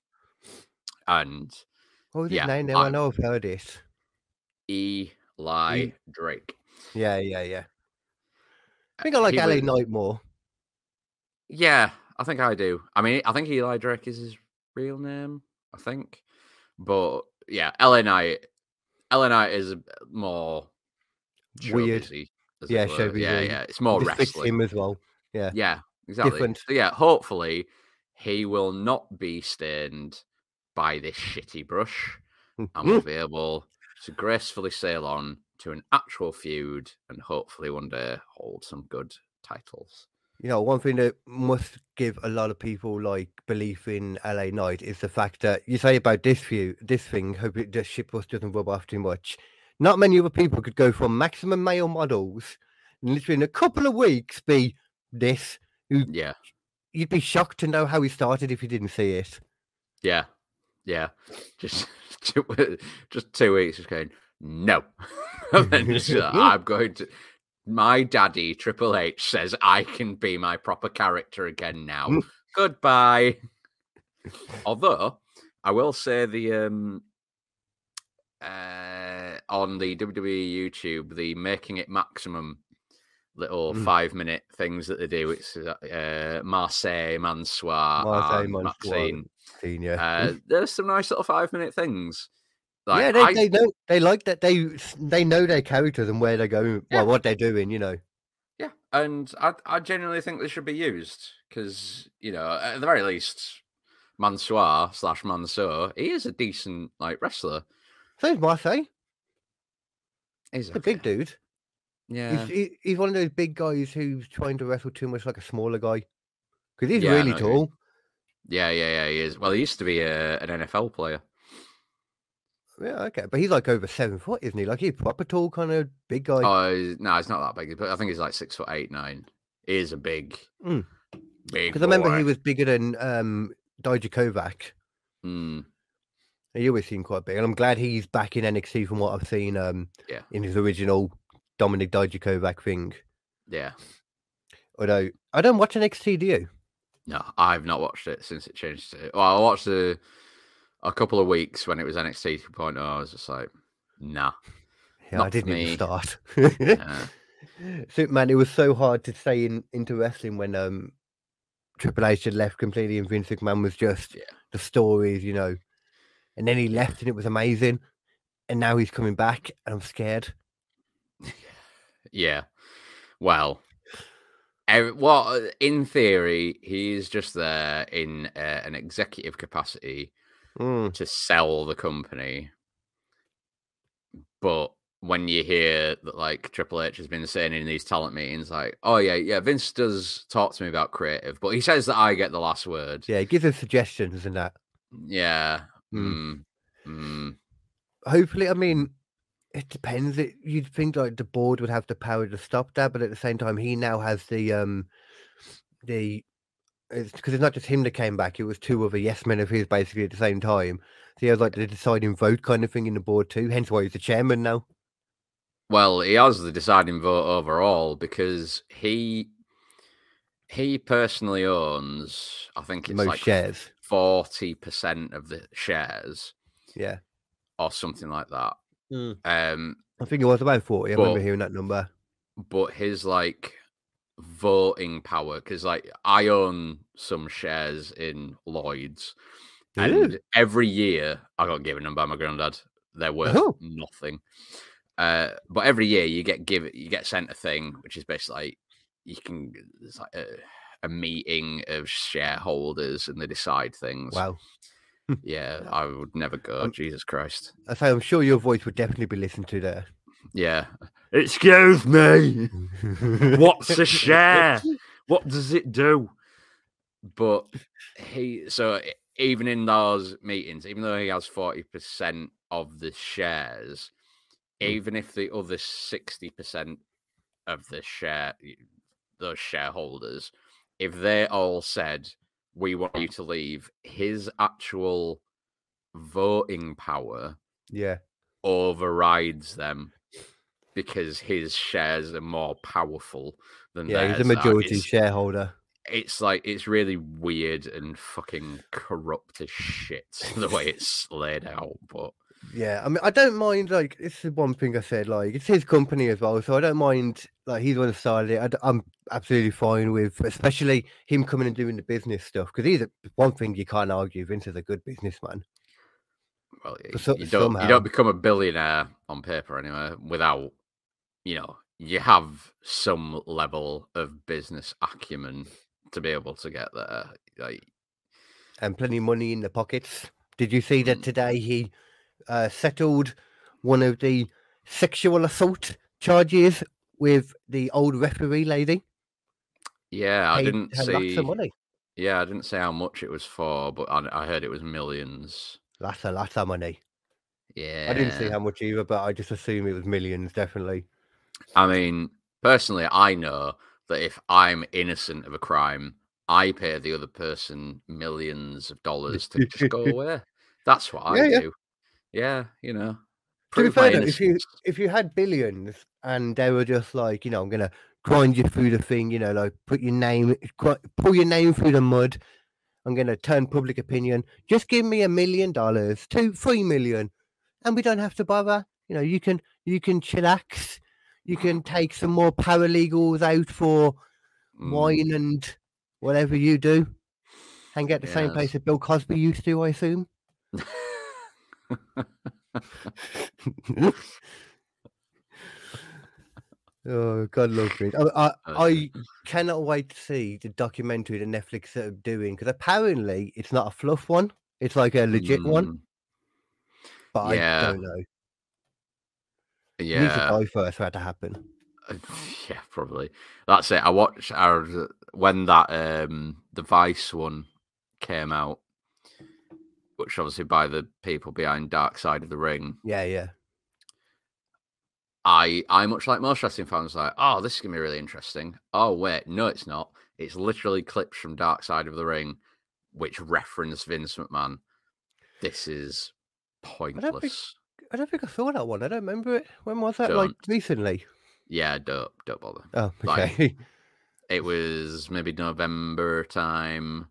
And What was yeah, his name now? I know I've heard it. Eli E- Drake. Yeah, yeah, yeah. I think I like He LA was- Knight more. Yeah, I think I do. I mean, I think Eli Drake is his real name. I think, but yeah, LA Knight. LA Knight is more Weird. Yeah, were. Yeah, yeah, it's more This wrestling. him as well. Yeah, yeah, exactly. Different. So yeah, hopefully he will not be stained by this shitty brush and we'll be able to gracefully sail on to an actual feud and hopefully one day hold some good titles. You know, one thing that must give a lot of people like belief in LA Knight is the fact that you say about this view, this thing, hope it just shitpost doesn't rub off too much. Not many other people could go from maximum male models and literally in a couple of weeks be this. Who Yeah, you'd be shocked to know how he started if you didn't see it. yeah, yeah. Just [LAUGHS] two, just two weeks just going, no. [LAUGHS] and then just, uh, [LAUGHS] I'm going to my daddy Triple H says I can be my proper character again now. Goodbye. Although I will say the um uh on the WWE YouTube, the making it maximum little Mm. five minute things that they do. It's uh Marseille, Mansoir, Marseille, Mansoir. Maxine. Seen you. Uh, there's some nice little five minute things. Like, yeah, they, I- they know they like that they they know their characters and where they're going, Yeah. well, what they're doing. You know, Yeah, and I, I genuinely think they should be used because you know, at the very least, Mansoir slash Mansour, he is a decent like wrestler. so is Marseille. He's He's a big dude. Yeah, He's, he, he's one of those big guys who's trying to wrestle too much like a smaller guy because he's Yeah, really you tall. Yeah, yeah, yeah. He is. Well, he used to be a, an NFL player. Yeah, okay, but he's like over seven foot, isn't he? Like he's proper tall, kind of big guy. Oh he's- no, he's not that big, but I think he's like six foot eight, nine. He is a big, Mm. big. Because I remember he was bigger than um Dijakovic. Mm, He always seemed quite big, and I'm glad he's back in NXT from what I've seen. Um, Yeah. in his original Dominik Dijakovic thing. yeah. Although I don't watch NXT, do you? No, I've not watched it since it changed to. Well, I watched a, a couple of weeks when it was NXT 2.0. I was just like, nah. Yeah, I didn't even start. Uh, Superman, [LAUGHS] it was so hard to stay in into wrestling when um Triple H had left completely and Vince McMahon was just Yeah. the stories, you know. And then he left and it was amazing. And now he's coming back and I'm scared. [LAUGHS] Yeah. Well, well, in theory, he's just there in uh, an executive capacity Mm, to sell the company. But when you hear that, like Triple H has been saying in these talent meetings, like, "Oh yeah, yeah, Vince does talk to me about creative, but he says that I get the last word." yeah, he gives us suggestions and that. Yeah. Mm. Mm. Mm. Hopefully, I mean, it depends. It, you'd think like the board would have the power to stop that, but at the same time, he now has the um the it's because it's not just him that came back; it was two other yes men of his basically at the same time. So he has like the deciding vote kind of thing in the board too. Hence why he's the chairman now. Well, he has the deciding vote overall because he he personally owns, I think it's Most like shares. forty percent of the shares Yeah, or something like that. Mm. Um, I think it was about forty. I remember hearing that number. but his like voting power because like I own some shares in Lloyd's, Ooh. and every year I got given them by my granddad. They're worth Oh. nothing. Uh, but every year you get give you get sent a thing, which is basically like you can it's like a, a meeting of shareholders and they decide things. Wow. Yeah, I would never go. Um, Jesus Christ. I say, I'm sure your voice would definitely be listened to there. Yeah. Excuse me. What's a share? [LAUGHS] What does it do? But he so even in those meetings, even though he has forty percent of the shares, Mm. even if the other sixty percent of the share those shareholders, if they all said we want you to leave, his actual voting power Yeah. overrides them because his shares are more powerful than Yeah, he's a majority It's, shareholder. it's like it's really weird and fucking corrupt as shit [LAUGHS] the way it's laid out. But Yeah, I mean, I don't mind. Like, this is one thing I said. Like, it's his company as well, so I don't mind. Like, he's on the side of it. I, am absolutely fine with, especially him coming and doing the business stuff. Because he's a, one thing you can't argue. Vince is a good businessman. well, so- you don't you don't become a billionaire on paper anyway without you know you have some level of business acumen to be able to get there. Like, and plenty of money in the pockets. Did you see that Mm. today he uh, settled one of the sexual assault charges with the old referee lady? yeah, I didn't see. Yeah, I didn't say how much it was for, but I, I heard it was millions. Lots of lots of money. Yeah, I didn't see how much either, but I just assume it was millions, definitely. I mean, personally, I know that if I'm innocent of a crime, I pay the other person millions of dollars to just go [LAUGHS] away. That's what I Yeah, yeah. do. Yeah, you know. To be fair, though, if you if you had billions and they were just like, you know, I'm gonna grind you through the thing, you know, like put your name, pull your name through the mud. I'm gonna turn public opinion. Just give me a million dollars, two, three million, and we don't have to bother. You know, you can you can chillax. You can [SIGHS] take some more paralegals out for Mm, wine and whatever you do. and get the same place that Bill Cosby used to, I assume. [LAUGHS] [LAUGHS] oh God, love me. I, I, [LAUGHS] Uh, I cannot wait to see the documentary that Netflix are doing because apparently it's not a fluff one; it's like a legit one. mm, But yeah. I don't know. He needs to Yeah, die first for that to happen. [LAUGHS] yeah, probably. That's it. I watched our when that um the Vice one came out, which obviously by the people behind Dark Side of the Ring. Yeah, yeah, I I much like most wrestling fans like, oh, this is gonna be really interesting. Oh wait, no, it's not. It's literally clips from Dark Side of the Ring, which reference Vince McMahon. This is pointless. I don't think I saw that one. I don't remember it. When was that? Like Don't. recently? Yeah, don't don't bother. Oh, Like, okay. [LAUGHS] It was maybe November time.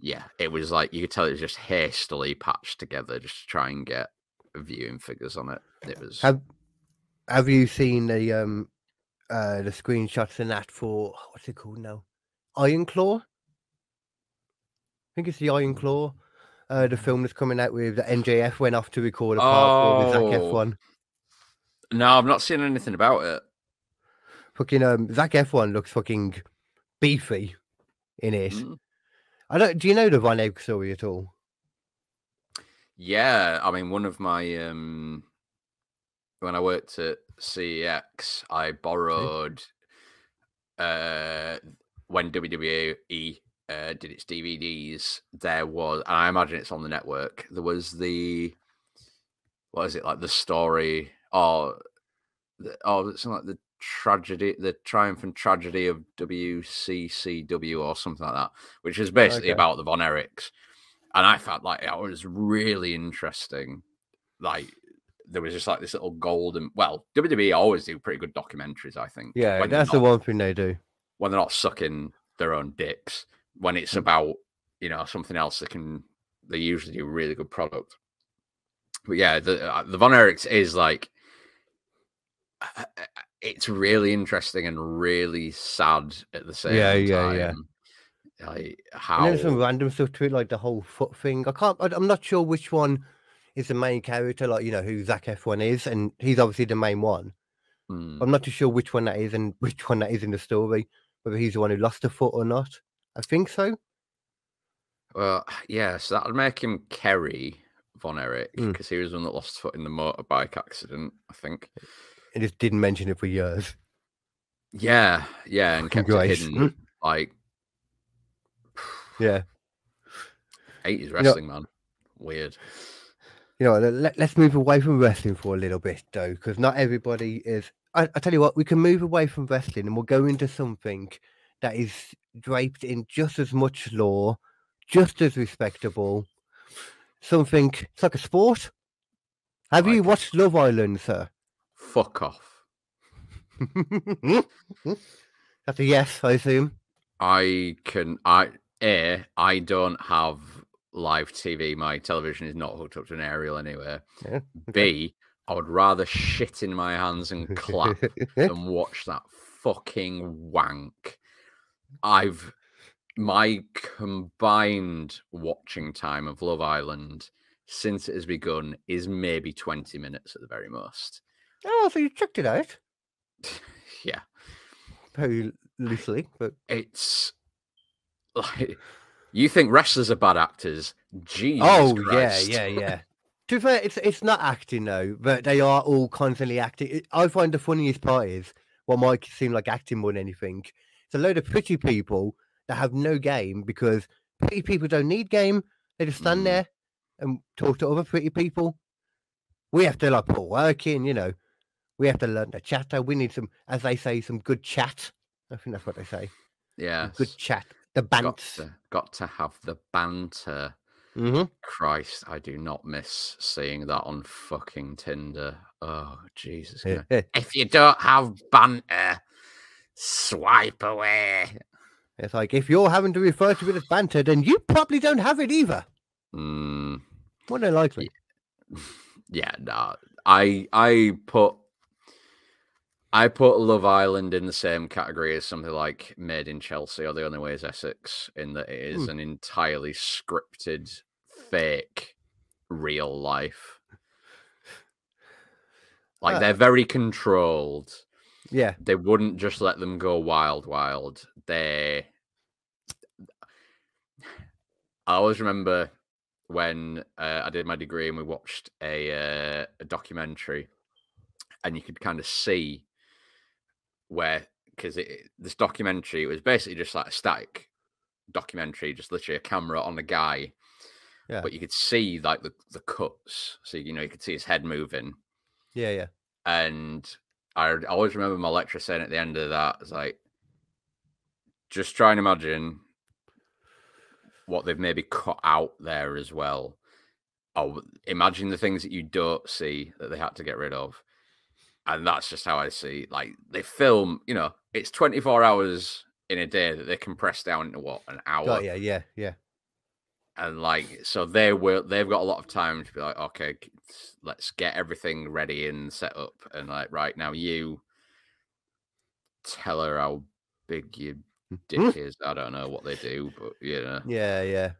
Yeah, it was like you could tell it was just hastily patched together just to try and get viewing figures on it. It was have Have you seen the um uh the screenshots and that for what's it called now? Iron Claw. I think it's the Iron Claw. Uh, the film that's coming out with the NJF went off to record a part with Zac Oh. Efron. No, I've not seen anything about it. Fucking um, Zac Efron looks fucking beefy in it. Mm. I don't. Do you know the Von Erich story at all? Yeah, I mean, one of my um, when I worked at CEX, I borrowed uh when WWE uh, did its DVDs. There was, and I imagine it's on the network. There was the what is it like the story or the, oh something like the tragedy, the triumph and tragedy of WCCW or something like that, which is basically Okay. about the Von Erichs. And I felt like it was really interesting. Like there was just like this little golden. Well, WWE always do pretty good documentaries, I think. Yeah, that's the one thing they do. when they're not sucking their own dicks. When it's about you know something else, they can they usually do really good product. But yeah, the uh, the Von Erichs is like it's really interesting and really sad at the same Yeah, time. yeah, yeah. Like how then some random stuff to it, like the whole foot thing. I can't. I'm not sure which one is the main character. Like you know who Zac Efron is, and he's obviously the main one. Mm, I'm not too sure which one that is and [LAUGHS] which one that is in the story. Whether he's the one who lost a foot or not. I think so. well, [SIGHS] yeah, so that would make him Kerry Von Erich Mm. because he was the one that lost foot in the motorbike accident, I think. I just didn't mention it for years. Yeah, yeah, and kept it hidden. Like [SIGHS] Yeah. 80s wrestling, man. Weird. You know, let, let's move away from wrestling for a little bit, though, because not everybody is. I, I tell you what, we can move away from wrestling and we'll go into something that is draped in just as much law, just as respectable. Something, it's like a sport. Have you watched Love Island, sir? Fuck off. [LAUGHS] That's a yes, I assume. I can I A, I don't have live TV. My television is not hooked up to an aerial anywhere. Yeah, B, I would rather shit in my hands and clap [LAUGHS] than watch that fucking wank. I've my combined watching time of Love Island since it has begun is maybe 20 minutes at the very most. Oh, so you checked it out [LAUGHS] Yeah. very loosely, but It's [LAUGHS] like you think wrestlers are bad actors. Jesus oh Christ. yeah, yeah, [LAUGHS] yeah. to be fair, it's it's not acting though, but they are all constantly acting. I find the funniest part is what might seem like acting more than anything. It's a load of pretty people that have no game because pretty people don't need game. They just stand Mm. there and talk to other pretty people. We have to like put work in, you know. We have to learn to chatter. We need some, as they say, some good chat. I think that's what they say. Yeah. Good chat. The Got to, got to have the banter. hmm Christ, I do not miss seeing that on fucking Tinder. Oh, Jesus. [LAUGHS] If you don't have banter, swipe away. It's like if you're having to refer to it as banter, then you probably don't have it either. Mm, More than likely. yeah, [LAUGHS] nah. I I put I put Love Island in the same category as something like Made in Chelsea or The Only Way is Essex, in that it is Hmm. an entirely scripted, fake, real life. Like Uh, they're very controlled. Yeah. They wouldn't just let them go wild, wild. They. I always remember when uh, I did my degree and we watched a, uh, a documentary, and you could kind of see where because this documentary was basically just like a static documentary, just literally a camera on a guy, Yeah. but you could see like the the cuts, so you know you could see his head moving, Yeah, yeah. and I always remember my lecturer saying at the end of that, "It's like, just try and imagine what they've maybe cut out there as well. Oh, imagine the things that you don't see that they had to get rid of, and that's just how I see. Like they film, you know, it's twenty four hours in a day that they compress down into what an hour Got yeah, yeah, yeah. and like so they will they've got a lot of time to be like okay let's get everything ready and set up and like right now you tell her how big your dick is i don't know what they do but you know Yeah, yeah.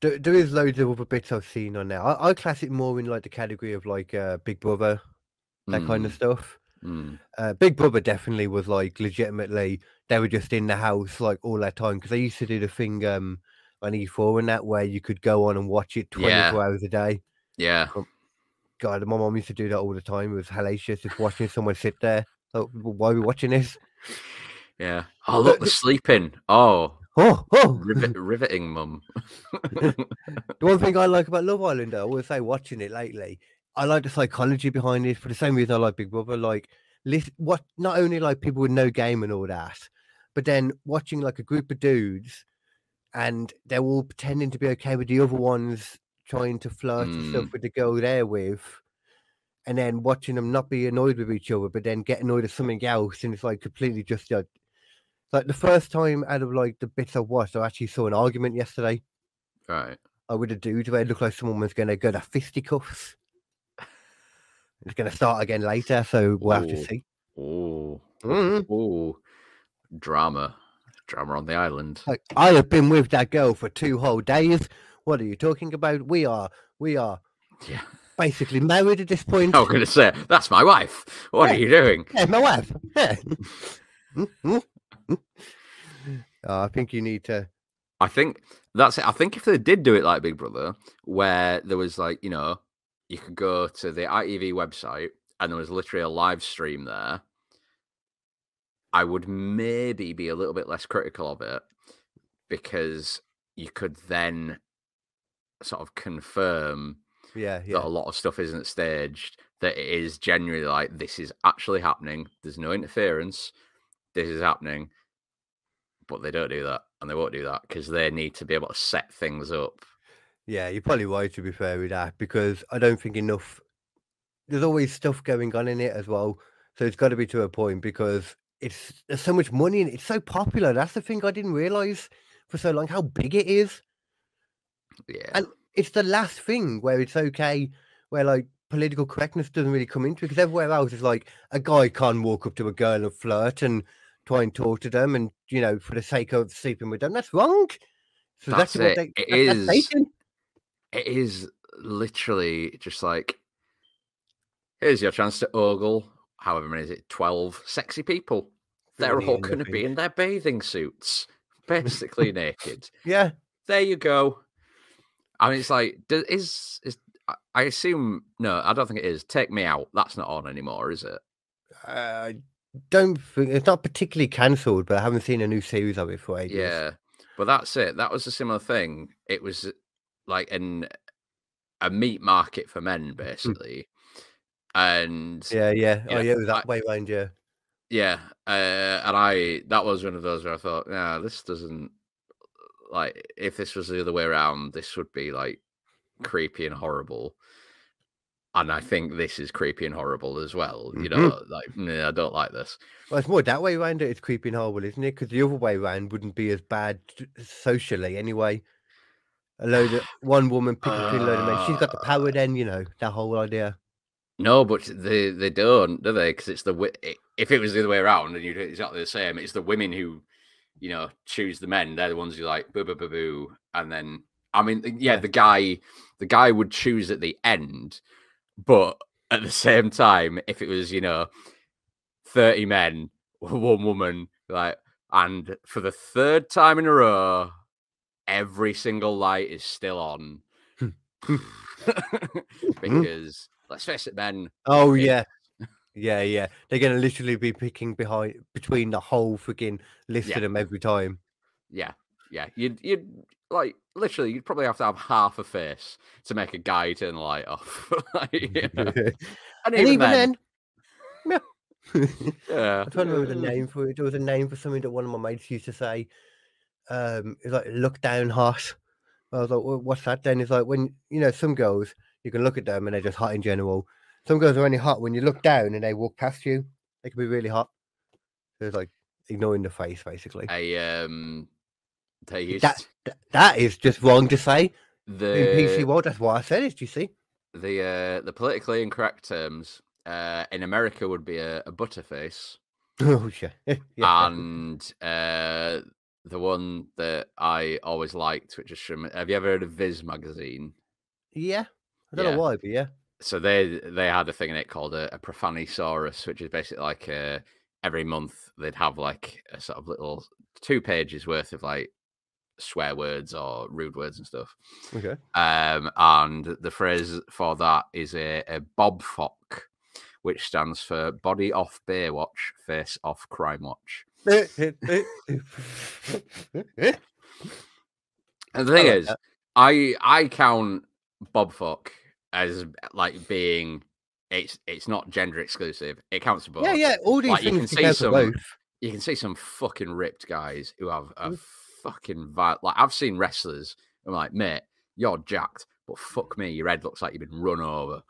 there, there is loads of other bits I've seen on there. I, I class it more in like the category of like uh, Big Brother, that kind of Mm, stuff. mm. Uh, Big Brother definitely was like legitimately they were just in the house like all that time because they used to do the thing um on E4 and that where you could go on and watch it 24 Yeah. hours a day. Yeah. God, my mom used to do that all the time. It was hellacious just watching someone sit there. Like, "W- why are we watching this? [LAUGHS] Yeah. Oh, look, they're sleeping. Oh, [LAUGHS] Oh, oh. rivet, riveting, mum. [LAUGHS] The one thing I like about Love Island, though, I will say, watching it lately, I like the psychology behind it for the same reason I like Big Brother. Like, list, what not only like people with no game and all that, but then watching like a group of dudes, and they're all pretending to be okay with the other ones trying to flirt and stuff Mm. with the girl they're with, and then watching them not be annoyed with each other, but then get annoyed at something else, and it's like completely just like. Like the first time out of like the bits I watched, I actually saw an argument yesterday. right. I with a dude where it looked like someone was going to go to fisticuffs. It's going to start again later, so we'll have to Ooh. see. Oh. Mhm. Oh. Drama. Drama on the island. Like, I have been with that girl for two whole days. What are you talking about? We are, we are Yeah. basically married at this [LAUGHS] point. I was going to say, that's my wife. What are you doing? Yeah, my wife. Yeah. Mm, mm, mm. Oh, I think you need to. I think that's it. I think if they did do it like Big Brother, where there was like, you know, you could go to the ITV website and there was literally a live stream there, I would maybe be a little bit less critical of it because you could then sort of confirm Yeah, that yeah. a lot of stuff isn't staged, that it is genuinely like this is actually happening. There's no interference. This is happening. But they don't do that and they won't do that because they need to be able to set things up. Yeah, you're probably right to be fair with that because I don't think enough. There's always stuff going on in it as well, so it's got to be to a point because it's there's so much money and it's so popular. That's the thing I didn't realize for so long how big it is. Yeah. And it's the last thing where it's okay, where like political correctness doesn't really come into it because everywhere else is like a guy can't walk up to a girl and flirt and try and talk to them and you know for the sake of sleeping with them. That's wrong. So That's what it. they, It that- that's is-. It is literally just like here's your chance to ogle however many is it 12 sexy people they're all going to be in their bathing suits basically naked. [LAUGHS] Yeah. there you go. I mean it's like is is I- i assume no i don't think it is. Take me out. That's not on anymore is it? Uh, I don't think it's not particularly cancelled, but I haven't seen a new series of it for ages. yeah. But that's it. That was a similar thing. It was like an a meat market for men [LAUGHS] basically and yeah, yeah. Oh, know, yeah, was I- that way round. Yeah, Yeah, uh, and I that was one of those where I thought, nah, this doesn't like if this was the other way around, this would be like creepy and horrible. And I think this is creepy and horrible as well. You Mhm. know, like nah, I don't like this. well, it's more that way round. that It's creepy and horrible, isn't it? Because the other way round wouldn't be as bad socially anyway. A load of one woman picking between a load of men. She's got the Uh, power. Then you know that whole idea. No, but they they don't, do they? Because it's the if it was the other way around and you do exactly the same, it's the women who, you know, choose the men. They're the ones who like boo boo boo boo, and then I mean, yeah, Yeah. the guy the guy would choose at the end, but at the same time, if it was you know, thirty men, [LAUGHS] one woman, like, and for the third time in a row, every single light is still on. Hmm. [LAUGHS] Hmm? because let's face it, men. Oh Yeah. yeah, yeah, yeah. They're gonna literally be picking behind between the whole freaking list Yeah. of them every time. Yeah, yeah. You'd you'd like literally you'd probably have to have half a face to make a guy turn the light off. [LAUGHS] Like, you [LAUGHS] know, and And even, even then, then, yeah. yeah. I'm trying to remember the name for it. There was a name for something that one of my mates used to say. Um, it's like look down hot. I was like, well, what's that then? It's like when you know some girls, you can look at them and they're just hot in general. Some girls are only hot when you look down and they walk past you. They can be really hot. So it's like ignoring the face, basically. I um, they used That, th- that is just wrong to say in PC world. That's why I said it. Do you see? the uh, the politically incorrect terms uh, in America would be a, a butterface, [LAUGHS] Oh shit. [LAUGHS] yeah. and uh, the one that I always liked, which is from. Have you ever heard of Viz magazine? Yeah. I don't Yeah. know why, but yeah. So they they had a thing in it called a, a Profanisaurus, which is basically like uh every month they'd have like a sort of little two pages worth of like swear words or rude words and stuff. Okay. Um, and the phrase for that is a, a Bob Fock, which stands for Body Off Baywatch, Face Off Crime Watch. [LAUGHS] And the thing is. I I count Bob Fuck as like being it's it's not gender exclusive. It counts for both. yeah, yeah. All these Like, you things can see some- both. You can see some fucking ripped guys who have a Mm. fucking vi- like I've seen wrestlers. I'm like, mate, you're jacked, but fuck me, your head looks like you've been run over.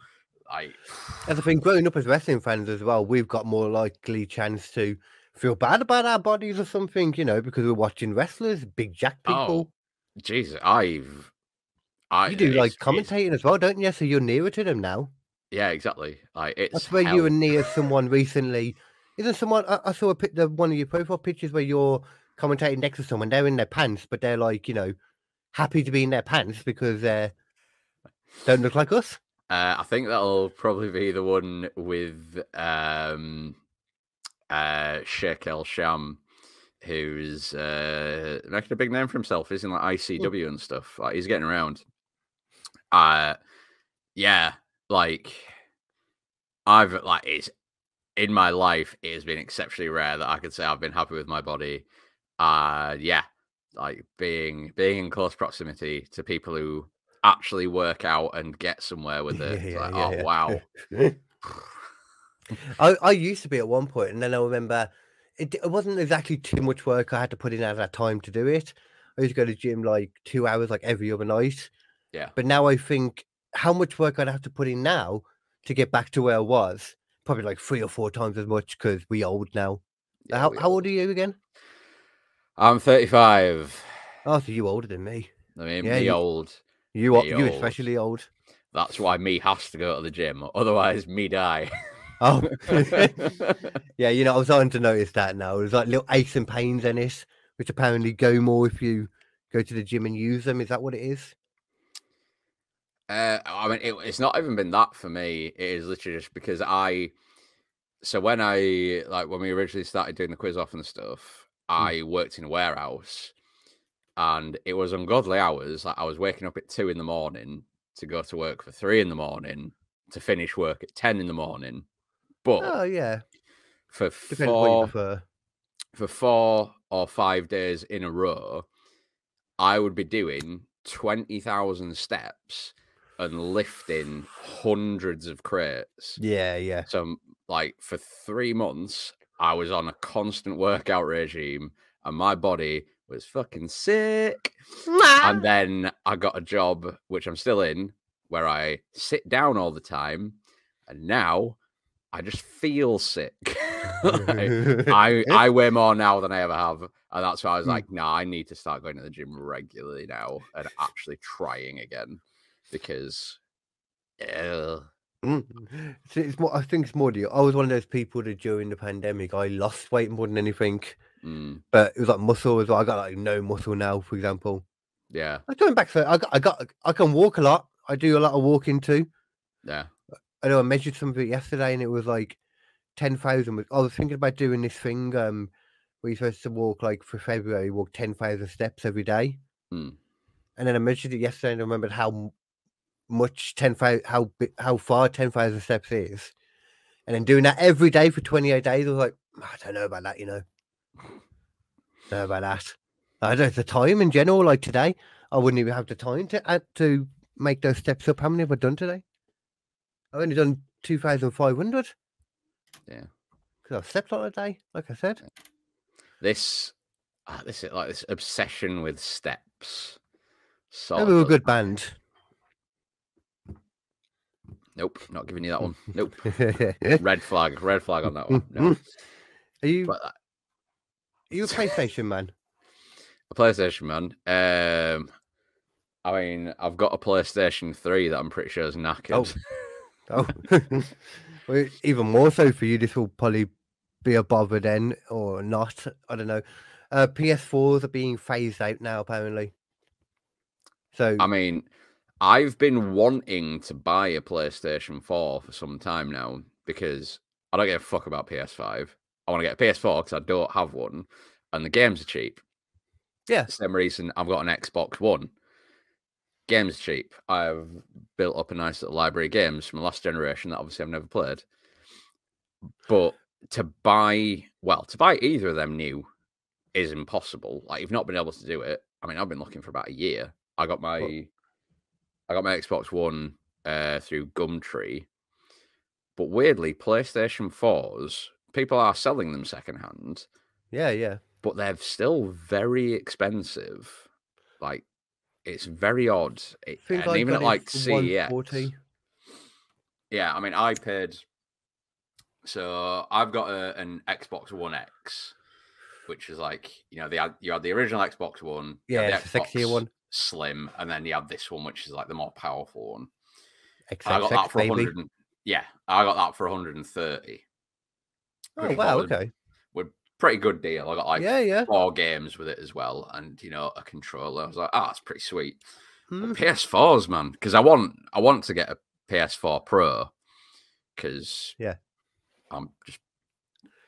Like, [SIGHS] As I think, growing up as wrestling fans as well, we've got more likely chance to feel bad about our bodies or something, you know, because we're watching wrestlers, big jack people. Jesus, I've. I, you do like Oh, commentating as well, don't you? So you're nearer to them now. Yeah, exactly. Like it's That's where you were near someone recently. Isn't someone? I, I saw a the, one of your profile pictures where you're commentating next to someone. They're in their pants, but they're like, you know, happy to be in their pants because they don't look like us. Uh, I think that'll probably be the one with um, uh, Sheikh El Sham, who's uh, making a big name for himself. He's in like ICW and stuff. Like he's getting around. Uh, yeah, like I've like it's in my life. It has been exceptionally rare that I could say I've been happy with my body. Uh, yeah, like being being in close proximity to people who actually work out and get somewhere with [LAUGHS] it. Yeah, like, yeah, oh wow. [LAUGHS] [SIGHS] [LAUGHS] I, I used to be at one point, and then I remember it, it wasn't exactly too much work I had to put in at that time to do it. I used to go to the gym like two hours, like every other night. Yeah. But now I think how much work I'd have to put in now to get back to where I was. Probably like three or four times as much because we old now. Yeah, how, how old are you again? I'm 35. Oh, so you older than me. I mean, Yeah, me you- old. You are Me you old. especially old. That's why me has to go to the gym. Otherwise, me die. [LAUGHS] Oh, [LAUGHS] yeah. You know, I was starting to notice that now. There's like little aches and pains in it, which apparently go more if you go to the gym and use them. Is that what it is? Uh, I mean, it, it's not even been that for me. It is literally just because I. So when I like when we originally started doing the quiz off and stuff, I worked in a warehouse, and it was ungodly hours. Like I was waking up at two in the morning to go to work for three in the morning to finish work at ten in the morning. But Oh, yeah. for Depends four for four or five days in a row, I would be doing 20,000 steps and lifting hundreds of crates. Yeah, yeah. So, like, for three months, I was on a constant workout regime and my body was fucking sick. And then I got a job, which I'm still in, where I sit down all the time. And now I just feel sick. [LAUGHS] Like, [LAUGHS] I I weigh more now than I ever have, and that's why I was Mm. like, nah, I need to start going to the gym regularly now and actually trying again because, uh, Mm. So it's more, I think it's more the I was one of those people that during the pandemic I lost weight more than anything, mm, but it was like muscle as well. I got like no muscle now, for example. yeah, I'm going back so I got I got I can walk a lot. I do a lot of walking too. yeah, I know I measured some of it yesterday and it was like ten thousand. I was thinking about doing this thing um where you're supposed to walk like for February, walk ten thousand steps every day. Mm. And then I measured it yesterday and I remembered how much ten thousand how bi- how far ten thousand steps is. And then doing that every day for twenty eight days, I was like, I don't know about that, you know. Don't know about that. I don't know the time in general, like today, I wouldn't even have the time to add to make those steps up. How many have I done today? I've only done two thousand five hundred. Yeah. Because I've slept all day, like I said. this, uh, this is like this obsession with steps. So we were a good band. Nope, not giving you that one. [LAUGHS] Nope, [LAUGHS] red flag, red flag on that one. No, [LAUGHS] you but uh, are you a PlayStation man? a PlayStation man. Um, I mean, I've got a PlayStation Three that I'm pretty sure is knackered. Oh, [LAUGHS] well, even more so for you. This will probably be a bother then, or not. I don't know. Uh, PS4s are being phased out now, apparently. So I mean, I've been wanting to buy a PlayStation 4 for some time now because I don't give a fuck about PS5. I want to get a PS4 because I don't have one, and the games are cheap. Yeah. Same reason I've got an Xbox One. Games are cheap. I've built up a nice little library of games from the last generation that obviously I've never played. But to buy, well, to buy either of them new is impossible. Like you've not been able to do it. I mean, I've been looking for about a year. I got my, I got my Xbox One uh, through Gumtree, but weirdly, PlayStation fours people are selling them secondhand, yeah, yeah. but they're still very expensive. Like it's very odd. It- I and I even got at like CEX, 140. yeah, I mean, I paid. So I've got a, an Xbox One X, which is like you know, the had you had the original Xbox One, Yeah, the it's a sexier Xbox one. Slim, and then you have this one, which is like the more powerful one. I got that for 100. Yeah, I got that for 130. Oh which wow, was okay. Pretty good deal. I got like yeah, yeah. four games with it as well, and you know, a controller. I was like, oh, that's pretty sweet. But Mm. PS4s, man, because I want I want to get a PS4 Pro because Yeah. I'm just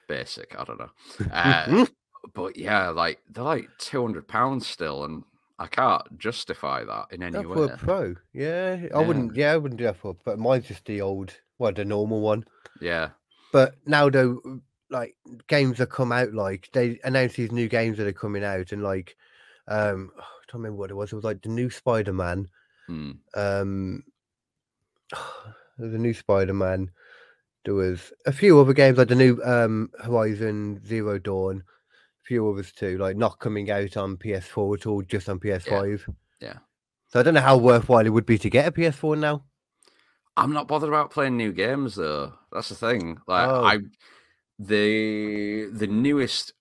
basic. I don't know, [LAUGHS] uh, but yeah, like they're like two hundred pounds still, and I can't justify that in any That way. for a pro, yeah. I Yeah. wouldn't. Yeah, I wouldn't do that for. But mine's just the old, well, the normal one. Yeah, But now though, like games that come out, like they announce these new games that are coming out, and like, um, [SIGHS] I don't remember what it was. It was like the new Spider Man. Hmm. Um, [SIGHS] there's a new Spider Man. There was a few other games like the new um Horizon Zero Dawn. A few others too, like not coming out on PS4 at all, just on PS5. yeah. So I don't know how worthwhile it would be to get a PS4 now. I'm not bothered about playing new games though. That's the thing. Like Oh. I, the the newest,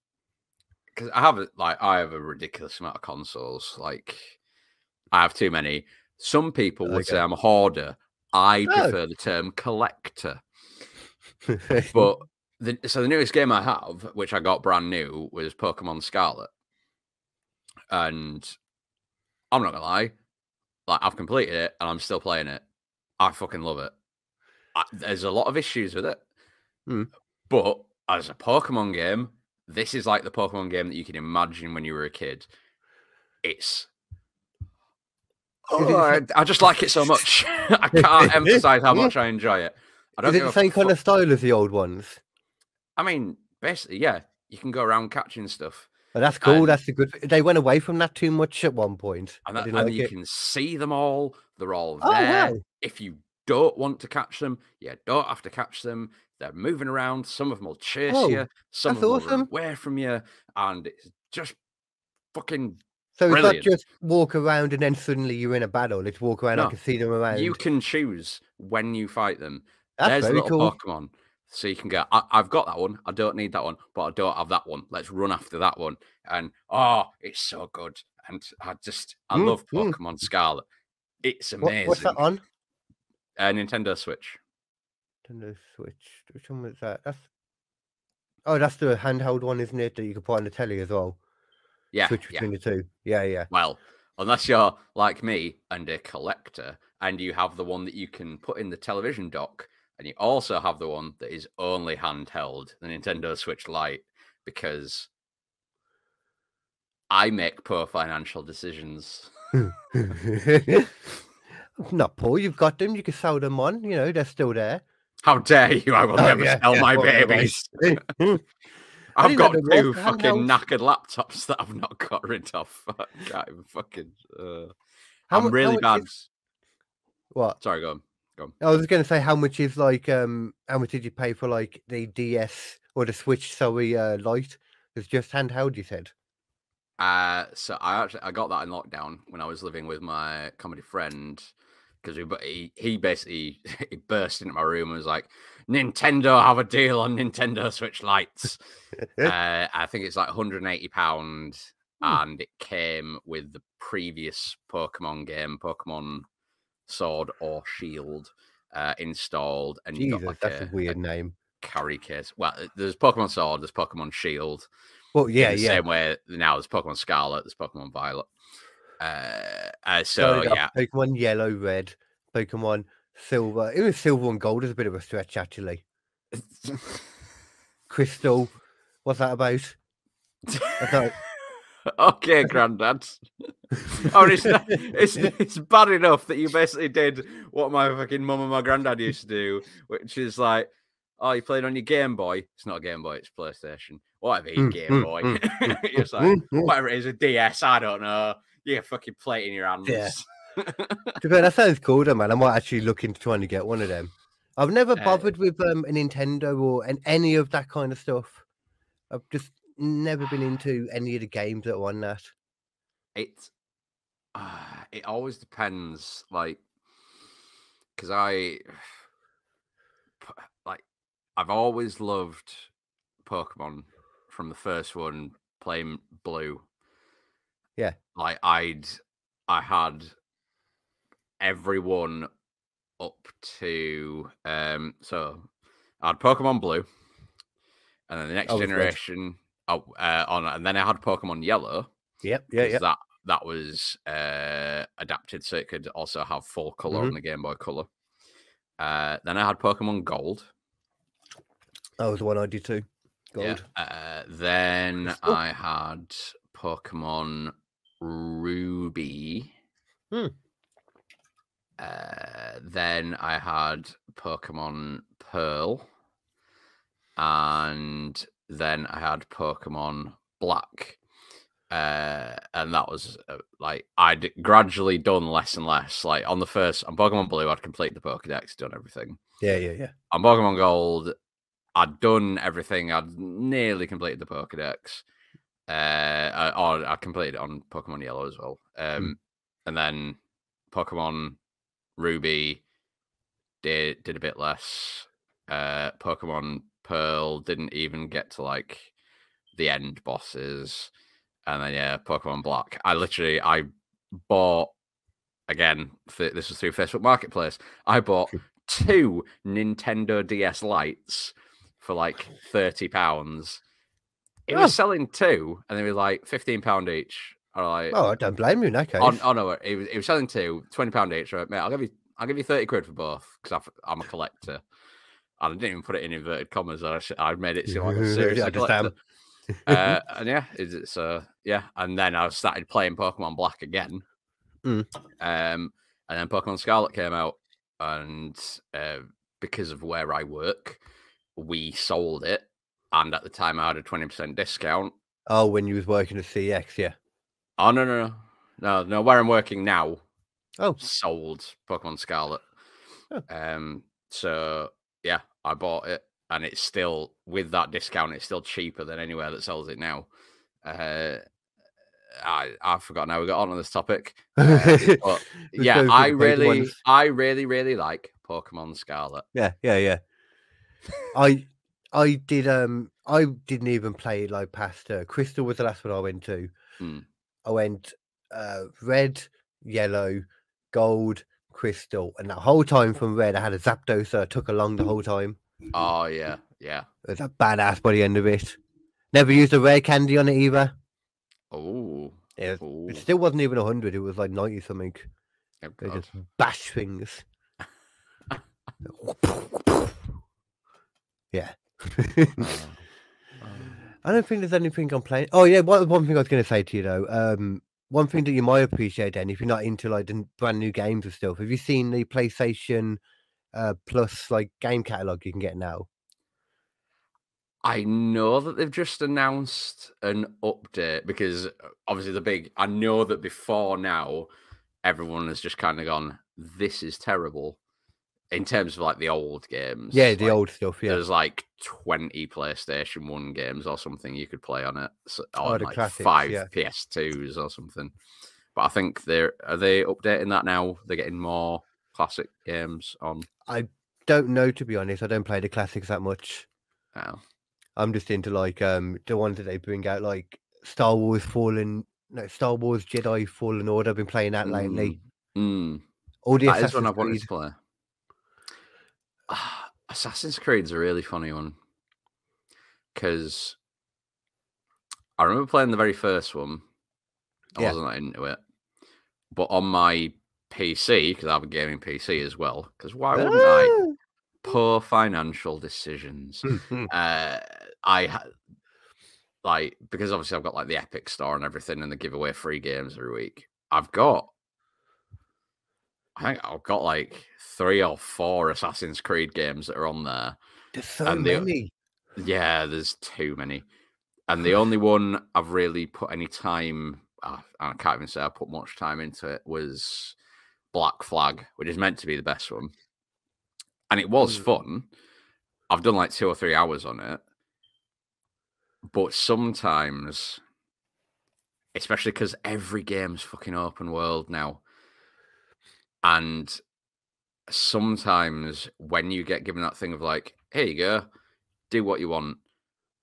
because I have a- like I have a ridiculous amount of consoles. Like I have too many. Some people would say I'm a hoarder. I Oh. prefer the term collector. [LAUGHS] But the, so the newest game I have, which I got brand new, was Pokemon Scarlet, and I'm not gonna lie, like I've completed it and I'm still playing it. I fucking love it. I, there's a lot of issues with it, Hmm. But as a Pokemon game, this is like the Pokemon game that you can imagine when you were a kid. It's Oh, [LAUGHS] I, I just like it so much. [LAUGHS] I can't [LAUGHS] emphasize how much I enjoy it. I don't Is it the same kind of style as the old ones? I mean, basically, yeah, you can go around catching stuff, Oh, that's cool. And- that's the good. They went away from that too much at one point. and, that, and like you it. can see them all. They're all Oh there. wow! If you don't want to catch them, you don't have to catch them. They're moving around. Some of them will chase Oh, you. Some of them will run away from you, and it's just fucking. So it's not just walk around and then suddenly you're in a battle. It's walk around. I can see them around. You can choose when you fight them. that's There's very little cool. Pokemon. So you can go, I, I've got that one. I don't need that one, but I don't have that one. Let's run after that one. And oh, it's so good. And I just, I Mm, love mm. Pokemon Scarlet. It's What- amazing. what's that on? Uh, Nintendo Switch. Nintendo Switch. Which one was that? That's oh, that's the handheld one, isn't it? That you can put on the telly as well. Yeah. Switch yeah. between the two. Yeah, yeah. Well, unless you're like me and a collector, and you have the one that you can put in the television dock, and you also have the one that is only handheld, the Nintendo Switch Lite, because I make poor financial decisions. [LAUGHS] [LAUGHS] Not poor. You've got them. You can sell them on. You know they're still there. How dare you? I will Oh, never yeah, sell yeah, my babies. [LAUGHS] [LAUGHS] I've got two fucking handhelds. knackered laptops that I've not got rid of. I can't even fucking. Uh, How I'm really bad. is- What? Sorry, go on. Go on. I was going to say how much is like um how much did you pay for like the DS or the Switch? Sorry, uh, Lite. It's just handheld. You said. Uh, so I actually I got that in lockdown when I was living with my comedy friend because we he he basically [LAUGHS] he burst into my room and was like, Nintendo have a deal on Nintendo Switch Lites. [LAUGHS] uh, I think it's like 180 pound, Hmm. and it came with the previous Pokemon game, Pokemon Sword or Shield, uh, installed, and you got like that's a, a, weird name. carry case. Well, there's Pokemon Sword, there's Pokemon Shield, Well, yeah, yeah. Same way now there's Pokemon Scarlet, there's Pokemon Violet. Uh, uh, so yeah, Pokemon Yellow, Red, Pokemon Silver. Even Silver and Gold is a bit of a stretch, actually. [LAUGHS] Crystal. What's that about? Okay, Grandad. oh, it's, not, it's [LAUGHS] it's bad enough that you basically did what my fucking mum and my granddad used to do, which is like, oh, you played on your Game Boy. It's not a Game Boy, it's PlayStation. Whatever, Mm, Game mm, Boy. mm, [LAUGHS] it's like mm, mm. whatever it is, a DS. I don't know. You fucking play it in your hands. Yeah. [LAUGHS] to be fair, that sounds cool, though, man. I might actually look into trying to get one of them. I've never Uh, bothered with um, a Nintendo or an, any of that kind of stuff. I've just never been into [SIGHS] any of the games that are on that. it uh, it always depends like because I, [SIGHS] like i've always loved pokemon from the first one playing blue Yeah. like i'd i had everyone up to um so i had pokemon blue and then the next Oh, generation oh, uh, on and then i had pokemon yellow Yep, yeah, yeah. that that was uh, adapted so it could also have full color Mm-hmm. on the Game Boy Color. Uh, then I had Pokemon Gold. That was the one I did too. Yeah. Gold. Uh, then Crystal. [LAUGHS] I had Pokemon Ruby. Hmm. Uh, then I had Pokemon Pearl, and then I had Pokemon Black. Uh, and that was uh, like I'd gradually done less and less. Like on the first, on Pokemon Blue, I'd complete the Pokedex, done everything. Yeah, yeah, yeah. On Pokemon Gold, I'd done everything. I'd nearly completed the Pokedex. Uh, I, or I completed it on Pokemon Yellow as well. Um, and then Pokemon Ruby did did a bit less. Uh, Pokemon Pearl didn't even get to like the end bosses, and then yeah, Pokemon Black. I literally I bought again. th- This was through Facebook Marketplace. I bought [LAUGHS] two Nintendo DS Lites for like thirty pounds. It Oh. was selling two, and they were like fifteen pound each. I was like, Oh, I don't blame you in that case. Oh, oh no, it was, it was selling two, 20 pound each. Right, mate, I'll give you, I'll give you thirty quid for both because I'm a collector. And I didn't even put it in inverted commas. I, I made it seem like [LAUGHS] a serious collector. uh, [LAUGHS] and yeah, is it so? Yeah, and then I started playing Pokemon Black again. Mm. Um, and then Pokemon Scarlet came out, and uh, because of where I work, we sold it. And at the time, I had a twenty percent discount. Oh, when you was working at CX, yeah. Oh no, no, no, no, no. Where I'm working now, Oh, sold Pokemon Scarlet. Oh. Um, so yeah, I bought it, and it's still with that discount. It's still cheaper than anywhere that sells it now. Uh, I I forgot now we got on on this topic. Uh, [LAUGHS] but yeah, I really, ones. I really, really like Pokemon Scarlet. Yeah, yeah, yeah. [LAUGHS] I I did um I didn't even play like past uh, Crystal was the last one I went to. Hmm. I went uh red, yellow, gold, crystal, and that whole time from red I had a Zapdos that I took along the whole time. Oh yeah, yeah. It was a badass by the end of it. Never used a rare candy on it either. Oh, It, it still wasn't even hundred, it was like ninety something. oh They just bash things. [LAUGHS] [LAUGHS] yeah. [LAUGHS] I don't think there's anything I'm playing. Oh yeah, one, one thing I was going to say to you though. Um, one thing that you might appreciate then, if you're not into like the brand new games and stuff, have you seen the PlayStation uh, Plus like game catalog you can get now? I know that they've just announced an update because uh, obviously the big. I know that before now, everyone has just kind of gone, "This is terrible," in terms of like the old games. Yeah, the Like, old stuff. Yeah, There's like 20 PlayStation One games or something you could play on it, so, Oh, on like classics, five yeah. PS2s or something. But I think they're are they updating that now? They're getting more classic games on. I don't know to be honest. I don't play the classics that much. now. I'm just into like um the ones that they bring out, like Star Wars Fallen, no Star Wars Jedi Fallen Order. I've been playing that lately. Mm. All the That is one I've wanted Creed. to play. Ah, [SIGHS] Assassin's Creed's a really funny one because I remember playing the very first one. I Yeah. wasn't that into it, but on my PC because I have a gaming PC as well. Because why wouldn't I? Poor financial decisions. Ah! [LAUGHS] uh, I ha- like because obviously I've got like the Epic Store and everything, and they give away free games every week. I've got, I think I've got like three or four Assassin's Creed games that are on there. There's so and the- many. Yeah, there's too many, and the [SIGHS] only one I've really put any time, uh, I can't even say I put much time into it, was Black Flag, which is meant to be the best one, and it was Mm. fun. I've done like two or three hours on it, but sometimes, especially because every game's fucking open world now, and sometimes when you get given that thing of like, here you go, do what you want.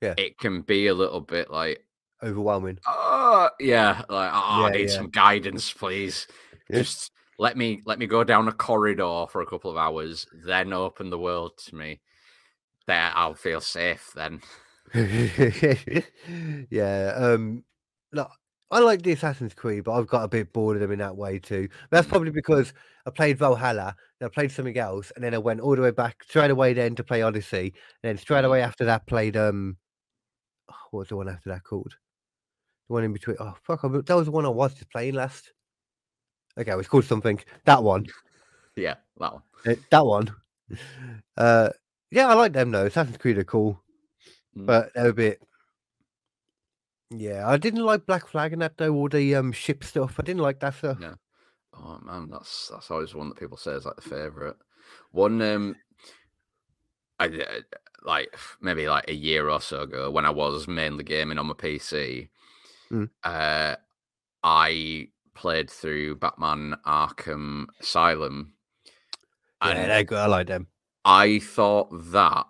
Yeah. It can be a little bit like, Overwhelming. oh yeah, like oh, I need yeah. some guidance, please. [LAUGHS] Yeah. Just let me let me go down a corridor for a couple of hours, then open the world to me. There I'll feel safe then. [LAUGHS] yeah. Um. Look, I like the Assassin's Creed, but I've got a bit bored of them in that way too. That's probably because I played Valhalla, then I played something else, and then I went all the way back straight away then to play Odyssey, and then straight away after that played um. What was the one after that called? The one in between. Oh fuck! I, that was the one I was just playing last. Okay, it was called something. That one. [LAUGHS] Yeah, that one. Uh, that one. [LAUGHS] Uh, yeah, I like them though. Assassin's Creed are cool, Mm. but they're a bit. Yeah, I didn't like Black Flag and that though, all the um ship stuff. I didn't like that stuff. No. Oh man, that's that's always one that people say is like the favorite. One um I uh, like maybe like a year or so ago when I was mainly gaming on my PC, Mm. uh I played through Batman Arkham Asylum. Yeah, they're good. I like them. I thought that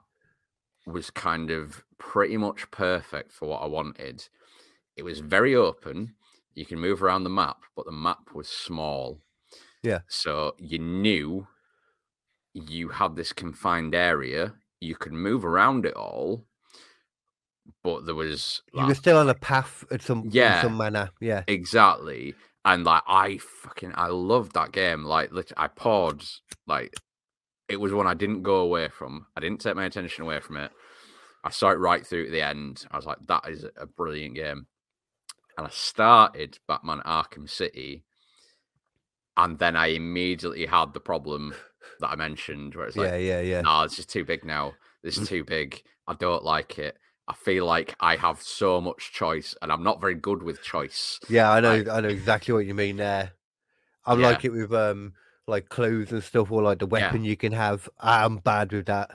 was kind of pretty much perfect for what I wanted. It was very open. You can move around the map, but the map was small. Yeah. So you knew you had this confined area. You could move around it all, but there was You were still on a path at some Yeah. some manner. Yeah, Exactly. And like I fucking I loved that game. Like I paused like it was one I didn't go away from. I didn't take my attention away from it. I saw it right through to the end. I was like, that is a brilliant game. And I started Batman Arkham City. And then I immediately had the problem that I mentioned where it's like, yeah, yeah, yeah. nah, this is too big now. This is too big. I don't like it. I feel like I have so much choice and I'm not very good with choice. Yeah, I know. like- I know exactly what you mean there. I'm Yeah. like it with um like clothes and stuff, or like the Yeah. weapon you can have. I'm bad with that.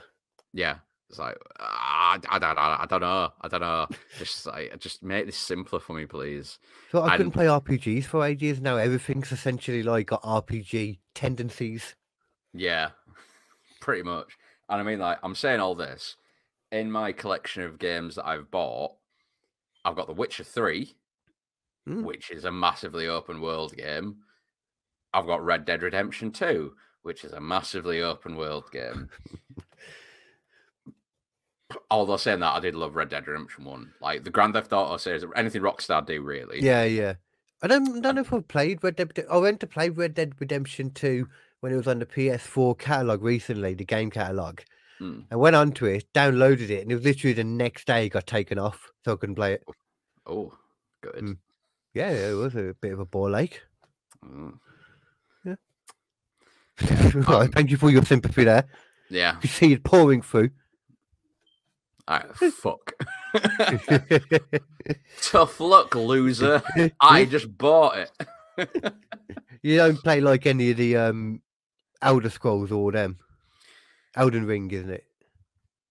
Yeah. It's like ah, I, I, don't, I, I don't know. I don't know. Just like just make this simpler for me, please. So I couldn't play RPGs for ages. Now everything's essentially like got RPG tendencies. Yeah, [LAUGHS] pretty much. And I mean, like, I'm saying all this in my collection of games that I've bought. I've got The Witcher 3, Mm. which is a massively open world game. I've got Red Dead Redemption 2, which is a massively open world game. [LAUGHS] Although saying that, I did love Red Dead Redemption 1. Like the Grand Theft Auto series, anything Rockstar do, really. Yeah, yeah. I don't, don't know if I've played Red Dead. I went to play Red Dead Redemption 2 when it was on the PS4 catalog recently, the game catalog. Mm. I went onto it, downloaded it, and it was literally the next day it got taken off, so I couldn't play it. Oh, good. Mm. Yeah, it was a bit of a bore ache. Mm. [LAUGHS] Right, um, Thank you for your sympathy there. Yeah. You see it pouring through. All right, fuck. [LAUGHS] Tough luck, loser. I just bought it. [LAUGHS] you don't play like any of the um Elder Scrolls or them. Elden Ring, isn't it?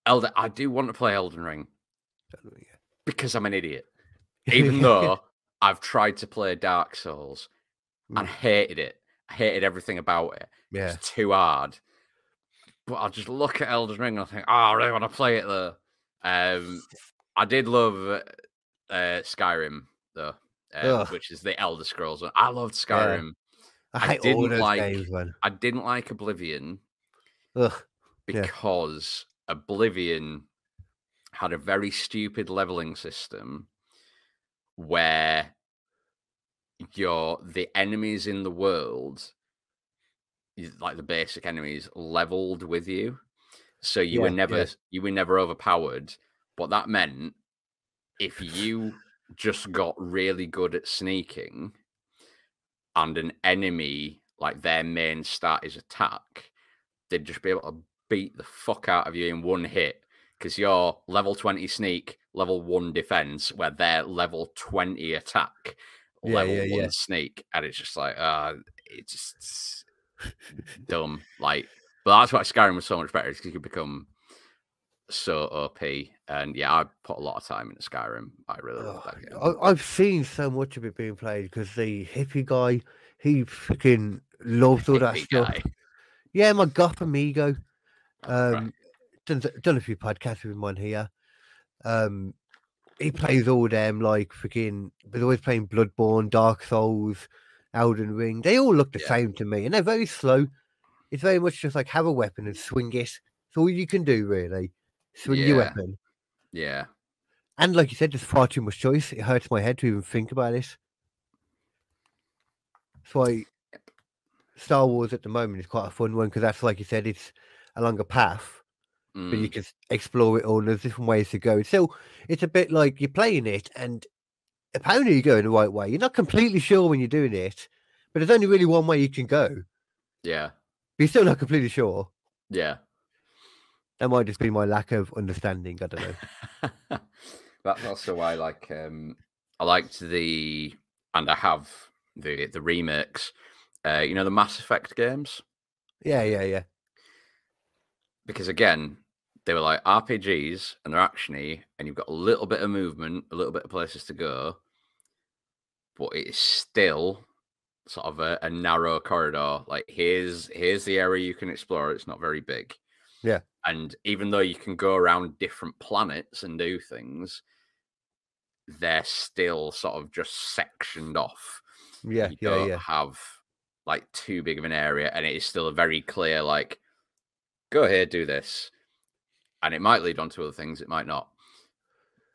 Elden, I do want to play Elden Ring because I'm an idiot. [LAUGHS] Even though I've tried to play Dark Souls and Mm. hated it. I hated everything about it. yeah, It's too hard. But I'll just look at Elden Ring and I think, oh, I really want to play it though. Um, I did love uh, Skyrim though, uh, which is the Elder Scrolls one. I loved Skyrim. [LAUGHS] I I didn't like- games. I didn't like Oblivion Ugh. Yeah. because Oblivion had a very stupid leveling system where your the enemies in the world, like the basic enemies, leveled with you, so you were never yeah. you were never overpowered. But that meant if you just got really good at sneaking, and an enemy like their main stat is attack, they'd just be able to beat the fuck out of you in one hit because you're level 20 sneak, level 1 defense, where they're level 20 attack, Yeah, level yeah, 1 yeah. sneak. And it's just like, uh, it's just [LAUGHS] dumb. Like, but that's why Skyrim was so much better because you could become so OP. And yeah, I put a lot of time into Skyrim. I really love that game. I, I've seen so much of it being played because the hippie guy, he freaking loves all that Hippie stuff. guy. Yeah, my goth amigo. Oh, right. Um, done, done a few podcasts with him on here. Um, he plays all them like freaking, but always playing Bloodborne, Dark Souls, Elden Ring. They all look the Yeah. same to me, and they're very slow. It's very much just like have a weapon and swing it. It's all you can do, really. Swing your weapon. Yeah. And like you said, there's far too much choice. It hurts my head to even think about it. That's why Star Wars at the moment is quite a fun one because that's like you said, it's along a longer path, but you Mm, can explore it all. There's different ways to go. So it's a bit like you're playing it, and apparently you're going the right way. You're not completely sure when you're doing it, but there's only really one way you can go. Yeah. You're still not completely sure. Yeah. That might just be my lack of understanding. I don't know. [LAUGHS] That's also why, like, um, I liked the and I have the the remakes. Uh, you know, the Mass Effect games Yeah, yeah, yeah. because again, they were like RPGs and they're actiony, and you've got a little bit of movement, a little bit of places to go, but it's still sort of a, a narrow corridor. Like here's here's the area you can explore. It's not very big. Yeah. And even though you can go around different planets and do things, they're still sort of just sectioned off. Yeah, you yeah, don't yeah. have like too big of an area, and it is still a very clear like, go here, do this, and it might lead on to other things, it might not.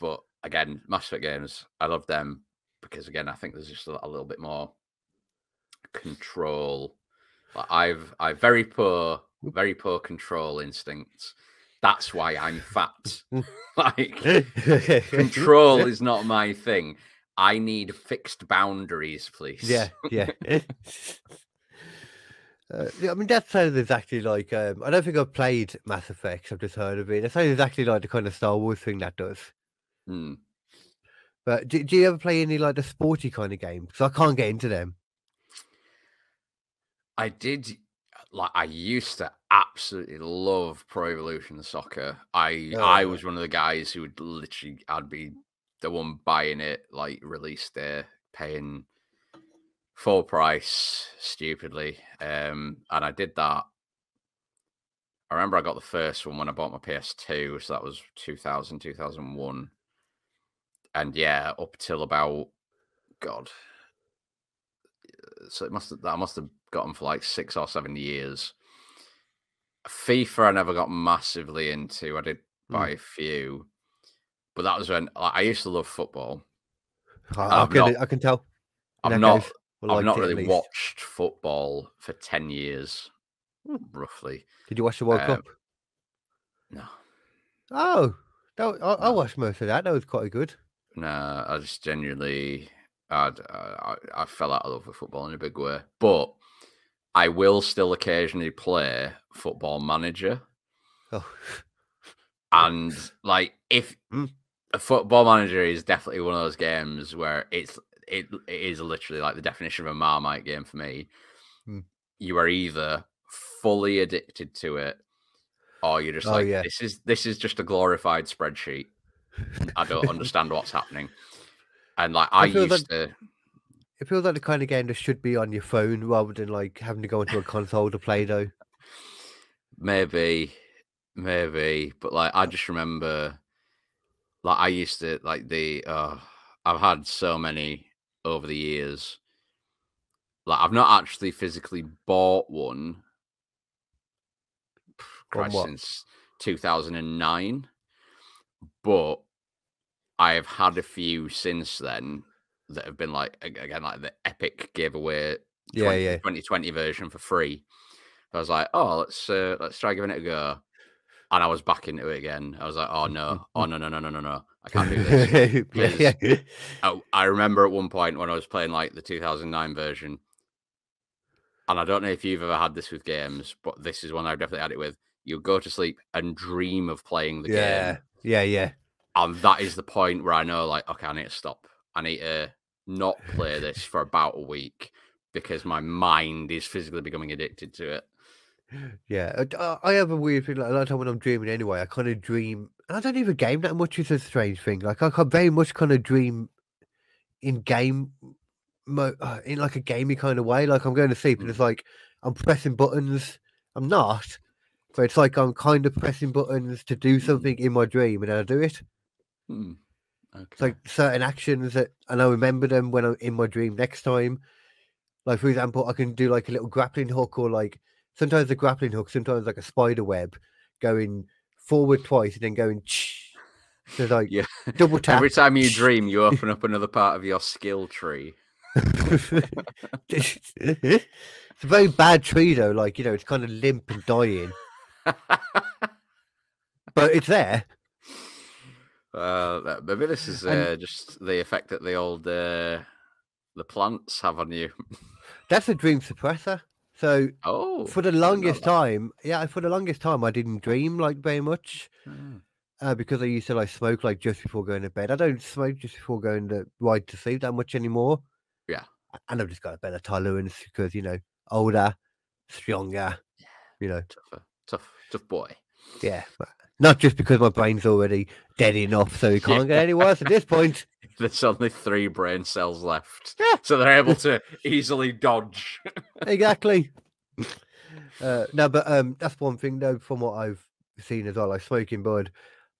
But again, Mass Effect games, I love them because again, I think there's just a, a little bit more control. Like I've I've very poor, very poor control instincts. That's why I'm fat. [LAUGHS] like control [LAUGHS] is not my thing. I need fixed boundaries, please. Yeah, yeah. [LAUGHS] Uh, I mean, that sounds exactly like. Um, I don't think I've played Mass Effect. I've just heard of it. That sounds exactly like the kind of Star Wars thing that does. Mm. But do, do you ever play any like the sporty kind of games? Because I can't get into them. I did like I used to absolutely love Pro Evolution Soccer. I I Oh. was one of the guys who would literally I'd be the one buying it like release day, paying full price stupidly. Um and I did that. I remember I got the first one when I bought my PS2, so that was 2000 2001. And yeah, up till about god so it must have, I must have got them for like six or seven years. FIFA, I never got massively into. I did Mm. buy a few, but that was when like, I used to love football. I, I can, not- I can tell. I've not, I I've not really watched football for ten years, roughly. Did you watch the World uh, Cup? No, Oh, that, I, I watched most of that. That was quite good. no, I just genuinely, I'd, I, I fell out of love with football in a big way. But I will still occasionally play Football Manager. Oh, [LAUGHS] And like if Mm. a football manager is definitely one of those games where it's it, it is literally like the definition of a marmite game for me. Mm. You are either fully addicted to it or you're just Oh, like yeah. this is this is just a glorified spreadsheet. I don't understand what's happening. And like I, I used to it feels like the kind of game that should be on your phone rather than like having to go into a console to play. Though. Maybe, maybe, but like I just remember, like I used to like the. Uh, I've had so many over the years. Like I've not actually physically bought one. Christ, what? since two thousand and nine, but I have had a few since then, that have been like again like the Epic giveaway Yeah, 20 yeah. 2020 version for free. I was like, oh, let's uh, let's try giving it a go. And I was back into it again. I was like, oh no, oh no, no, no, no, no, no, I can't do this. [LAUGHS] yeah, yeah. I, I remember at one point when I was playing like the 2009 version, and I don't know if you've ever had this with games, but this is one I've definitely had it with. You go to sleep and dream of playing the game. Yeah, game, yeah, yeah. And that is the point where I know, like, okay, I need to stop. I need to not play this [LAUGHS] for about a week because my mind is physically becoming addicted to it. Yeah, I- have a weird thing. Like a lot of time when I'm dreaming, anyway, I kind of dream, and I don't even game that much. It's a strange thing. Like I can very much kind of dream in game, uh, in like a gamey kind of way. Like I'm going to sleep, and Mm. it's like I'm pressing buttons. I'm not, but it's like I'm kind of pressing buttons to do something in my dream, and then I do it. Hmm. Okay. It's like certain actions that, and I remember them when I'm in my dream next time. Like for example, I can do like a little grappling hook, or like sometimes a grappling hook, sometimes like a spider web, going forward twice and then going. So like Yeah. double [LAUGHS] tap. Every time you [LAUGHS] dream, you open up another part of your skill tree. [LAUGHS] it's a very bad tree though. Like you know, it's kind of limp and dying, but it's there. Uh, maybe this is uh, just the effect that the old uh, the plants have on you. [LAUGHS] That's a dream suppressor. So Oh, for the longest time, yeah, for the longest time, I didn't dream like very much. Hmm. uh, because I used to like smoke like just before going to bed. I don't smoke just before going to right to sleep that much anymore. Yeah. And I've just got a better tolerance because you know older, stronger. yeah. You know, tough, tough, tough boy. yeah. Not just because my brain's already dead enough, so it [LAUGHS] can't get any worse at this point. [LAUGHS] There's only three brain cells left, [LAUGHS] Yeah. so they're able to easily dodge. exactly. Uh, no, but um, that's one thing though. From what I've seen as well, like smoking bud,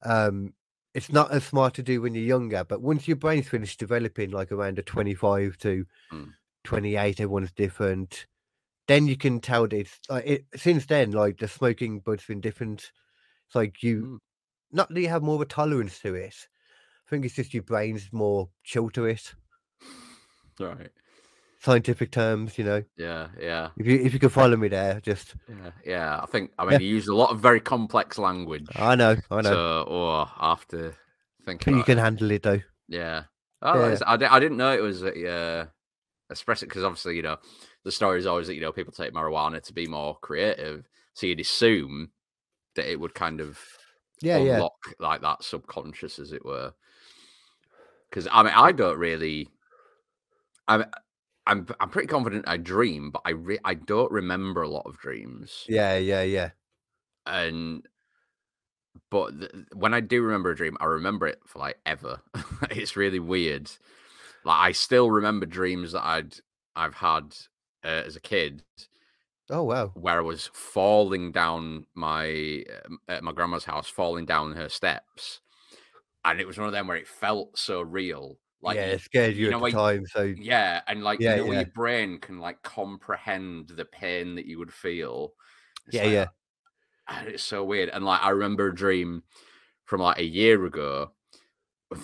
um, it's not as smart to do when you're younger. But once your brain's finished developing, like around a 25 to Mm. 28, everyone's different. Then you can tell that it's like it. Since then, like the smoking bud's been different. It's like you, Mm. not that you have more of a tolerance to it. I think it's just your brain's more chill to it. right. Scientific terms, you know. Yeah, yeah, If you if you can follow me there, just yeah, yeah. I think I mean Yeah. you use a lot of very complex language. I know, I know. So, oh, have think you can it. handle it though. Yeah. Oh, Yeah. I, I didn't know it was a uh, espresso because obviously, you know, the story is always that, you know, people take marijuana to be more creative. So you'd assume that it would kind of Yeah, yeah. unlock like that subconscious, as it were. Because I mean, I don't really. I'm, I'm, I'm pretty confident I dream, but I, re- I don't remember a lot of dreams. Yeah, yeah, yeah. and but th- when I do remember a dream, I remember it for like ever. [LAUGHS] it's really weird. Like I still remember dreams that I'd I've had uh, as a kid, Oh wow. where I was falling down my um, at my grandma's house, falling down her steps, and it was one of them where it felt so real. Like yeah, it scared you, you know at the time. So yeah, and like Yeah, you know yeah. your brain can like comprehend the pain that you would feel. It's Yeah, like, yeah. and it's so weird. And like I remember a dream from like a year ago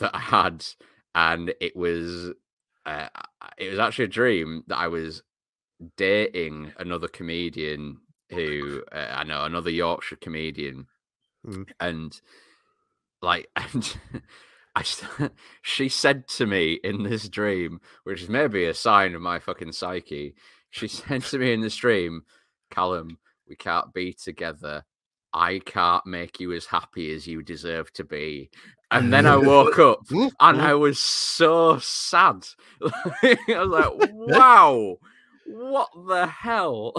that I had, and it was uh, it was actually a dream that I was dating another comedian who uh, I know another Yorkshire comedian, Mm. and like [LAUGHS] and. I [LAUGHS] she said to me in this dream, which is maybe a sign of my fucking psyche. She [LAUGHS] said to me in this dream, Callum, we can't be together. I can't make you as happy as you deserve to be. And then I woke up and. I was so sad. I was like, wow, what the hell?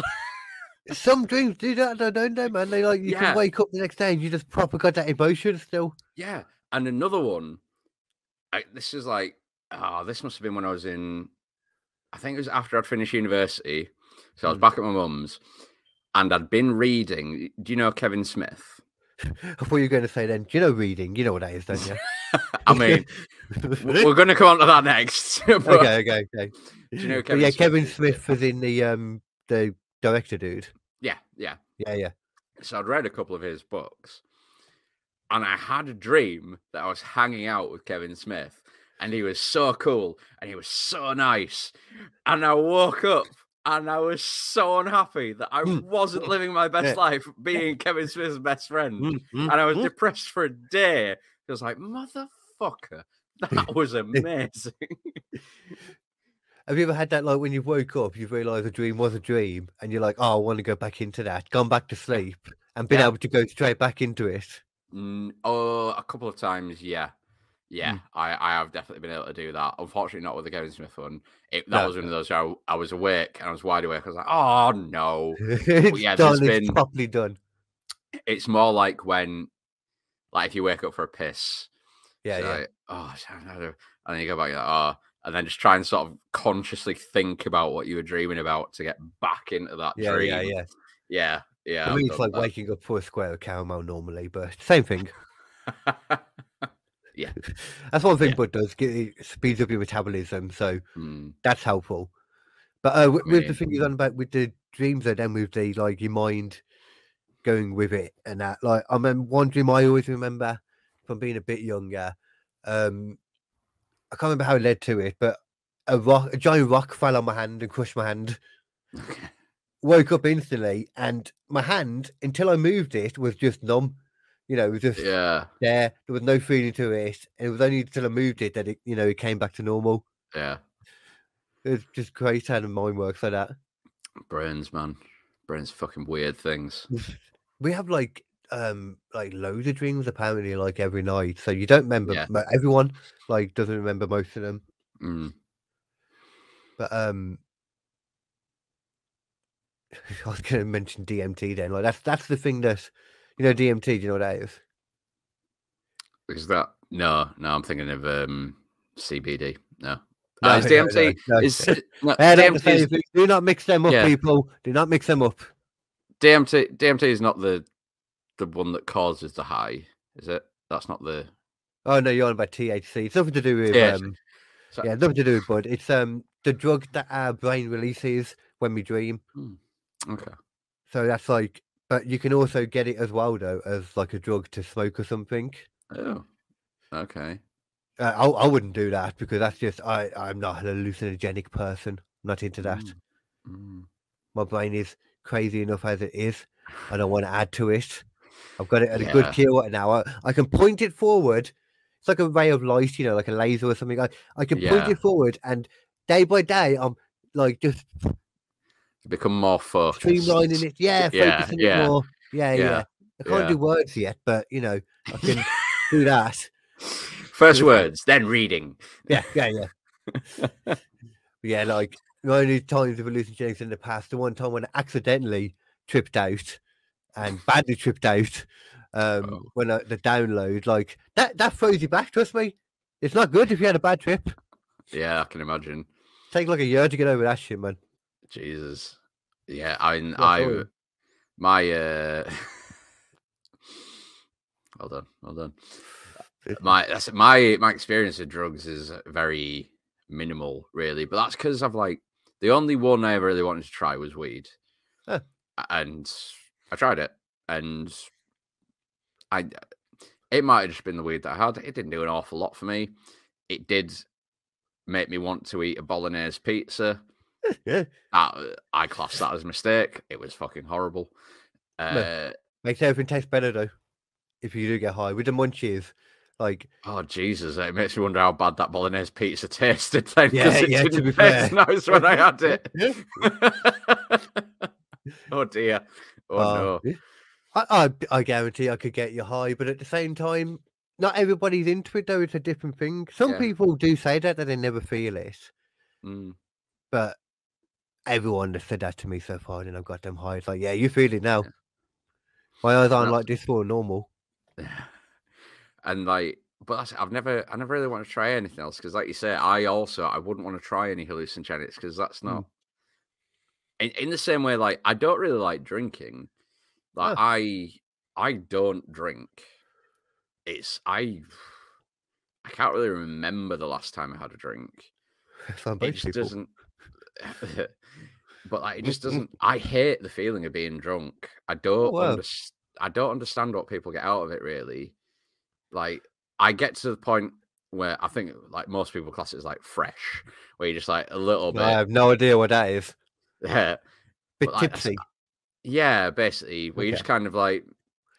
some dreams do that, though, don't they, man? They like you Yeah. can wake up the next day and you just proper got that emotion still. Yeah. And another one, I, this is like, oh, this must have been when I was in, I think it was after I'd finished university. So I was Mm. back at my mum's and I'd been reading. Do you know Kevin Smith? [LAUGHS] I thought you were going to say then, do you know reading? You know what that is, don't you? [LAUGHS] I mean, we're going to come on to that next. [LAUGHS] but okay, okay, okay. Do you know Kevin yeah, Smith Kevin? Smith was in the um the director dude. Yeah, yeah. Yeah, yeah. So I'd read a couple of his books, and I had a dream that I was hanging out with Kevin Smith, and he was so cool and he was so nice. And I woke up and I was so unhappy that I Mm. wasn't living my best life being Kevin Smith's best friend. Mm, mm, And I was depressed for a day. I was like, motherfucker, [LAUGHS] that [LAUGHS] was amazing. Have you ever had that like when you woke up, you've realised a dream was a dream, and you're like, oh, I want to go back into that, gone back to sleep, and been Yeah. able to go straight back into it? Mm, oh, a couple of times, yeah. Yeah, Mm. I, I have definitely been able to do that. Unfortunately, not with the Kevin Smith one. It, that No, was one of those where I, I was awake and I was wide awake. I was like, oh no. [LAUGHS] it's yeah, done. It's been- properly done. It's more like when, like, if you wake up for a piss, Yeah, yeah. like, oh, I don't know," and then you go back, like, oh, and then just try and sort of consciously think about what you were dreaming about to get back into that Yeah, dream. yeah, yeah. yeah, yeah. I mean, it's done like waking up for a square of caramel normally, but same thing. [LAUGHS] yeah, [LAUGHS] That's one thing Yeah. Bud does. Get, it speeds up your metabolism, so Mm, that's helpful. But uh, with, with the thing you're on about with the dreams, though, then with the like your mind going with it and that, like I remember one dream I always remember from being a bit younger. Um, I can't remember how it led to it, but a rock, a giant rock fell on my hand and crushed my hand. Woke up instantly, and my hand, until I moved it, was just numb. You know, it was just Yeah, there. There was no feeling to it, and it was only until I moved it that it, you know, it came back to normal. yeah. It's just great how the mind works like that. Brains, man. Brains fucking weird things. [LAUGHS] We have like um like loads of dreams apparently like every night, so you don't remember. Yeah. Everyone like doesn't remember most of them. Mm. But um, [LAUGHS] I was going to mention DMT then. Like that's that's the thing that you know DMT. Do you know what that is? Is that no? No, I'm thinking of um CBD. No, [LAUGHS] No, uh, is no, no, DMT no. is no, [LAUGHS] DMT, is. Do not mix them up, Yeah. people. Do not mix them up. DMT DMT is not the the one that causes the high, is it? That's not the. Oh no, you're on about THC. It's nothing to do with Yeah, um, so- yeah, nothing to do with bud. It's um the drug that our brain releases when we dream. Okay. So that's like, but you can also get it as well though as like a drug to smoke or something. Oh. Okay. Uh, I I wouldn't do that because that's just I I'm not a hallucinogenic person. I'm not into that. Mm, mm. My brain is crazy enough as it is. I don't want to add to it. I've got it at a good Yeah. kilowatt now. I, I can point it forward. It's like a ray of light, you know, like a laser or something. I, I can point it forward, and day by day, I'm like just Become more focused. streamlining it. Yeah, Yeah, focusing yeah, it more. Yeah, yeah. yeah, I can't yeah. do words yet, but you know, I [LAUGHS] can do that. First words, then reading. Yeah, yeah, yeah. [LAUGHS] yeah, like the only times of hallucinogens in the past, the one time when I accidentally tripped out and [LAUGHS] badly tripped out um, Oh. when I, the download, like that, that throws you back. Trust me, it's not good if you had a bad trip. Yeah, I can imagine. Take like a year to get over that shit, man. Jesus. Yeah, I mean, That's I my uh well done, well done. My that's my my experience of drugs is very minimal, really. But that's because I've like the only one I ever really wanted to try was weed, Huh. And I tried it, and I it might have just been the weed that I had. It didn't do an awful lot for me. It did make me want to eat a bolognese pizza. [LAUGHS] yeah, I class that as a mistake. It was fucking horrible. Uh, makes everything taste better though. If you do get high with the munchies, like oh Jesus! It makes me wonder how bad that bolognese pizza tasted. Then, Yeah, yeah, to be fair. nice when I had it. [LAUGHS] Oh dear! Oh uh, no! I, I I guarantee I could get you high, but at the same time, not everybody's into it though. It's a different thing. Some Yeah. people do say that that they never feel it, Mm, but everyone has said that to me so far, and I've got them high. It's like, yeah, you feel it now. My eyes aren't That's- like this for normal. And like, but that's, I've never, I never really want to try anything else because, like you say, I also I wouldn't want to try any hallucinogenics because that's not. In, in the same way, like I don't really like drinking. Like Oh. I, I don't drink. It's I, I can't really remember the last time I had a drink. [LAUGHS] It just people. doesn't [LAUGHS] but like it just [LAUGHS] doesn't i hate the feeling of being drunk i don't wow. underst- i don't understand what people get out of it really like i get to the point where I think like most people class it as like fresh, where you're just like a little bit. I have no idea what that is. [LAUGHS] Yeah, Bit But, like, tipsy. yeah, basically, where you're just kind of like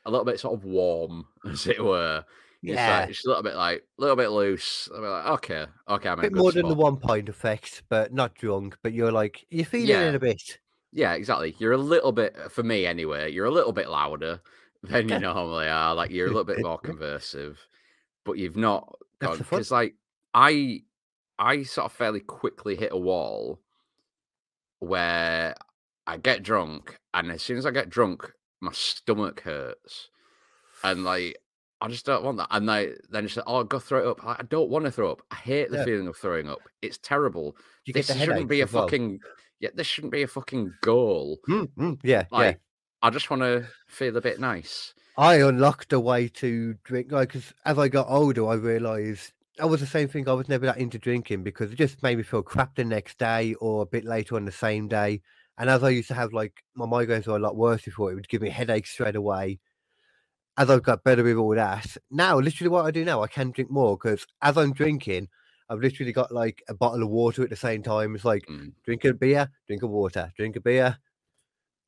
a little bit sort of warm, [LAUGHS] as it were. It's Yeah, like, it's a little bit like a little bit loose. I'm like, okay, okay, I'm a bit more than the one point effect, but not drunk. But you're like you're feeling Yeah. it a bit. Yeah, exactly. You're a little bit for me anyway. You're a little bit louder than you normally are. Like you're a little bit more [LAUGHS] conversive, but you've not gone because like I I sort of fairly quickly hit a wall where I get drunk, and as soon as I get drunk, my stomach hurts, and like I just don't want that. And like then it's like, oh, go throw it up. I I don't want to throw up. I hate the Yeah. feeling of throwing up. It's terrible. You get this the shouldn't be a well. fucking yeah. This shouldn't be a fucking goal. Mm, mm, yeah, Like yeah. I just want to feel a bit nice. I unlocked a way to drink, like, 'cause as I got older, I realised I was the same thing. I was never that into drinking because it just made me feel crap the next day or a bit later on the same day. And as I used to have, like, my migraines were a lot worse before, it would give me headaches straight away. As I've got better with all that, now, literally, what I do now, I can drink more because as I'm drinking, I've literally got like a bottle of water at the same time. It's like Mm. drink a beer, drink a water, drink a beer,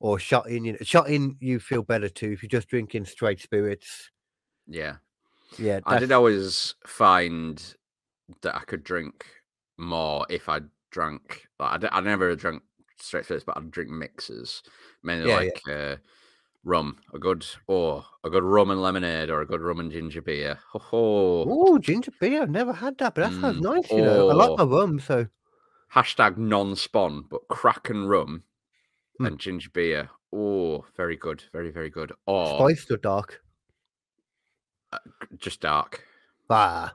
or shot in. You know, shot in, you feel better too if you're just drinking straight spirits. Yeah, Yeah, I did always find that I could drink more if I drank. Like I, d- I never drank straight spirits, but I'd drink mixes, mainly Yeah, yeah. like uh, rum, a good or a good rum and lemonade, or a good rum and ginger beer. Ho ho! Oh, ginger beer. I've never had that, but that sounds Mm, nice. You know, I like oh. my rum, so Hashtag non-spawn, but Kraken rum Mm. and ginger beer. Oh, very good, very very good. Or spiced or dark. just dark. Ah,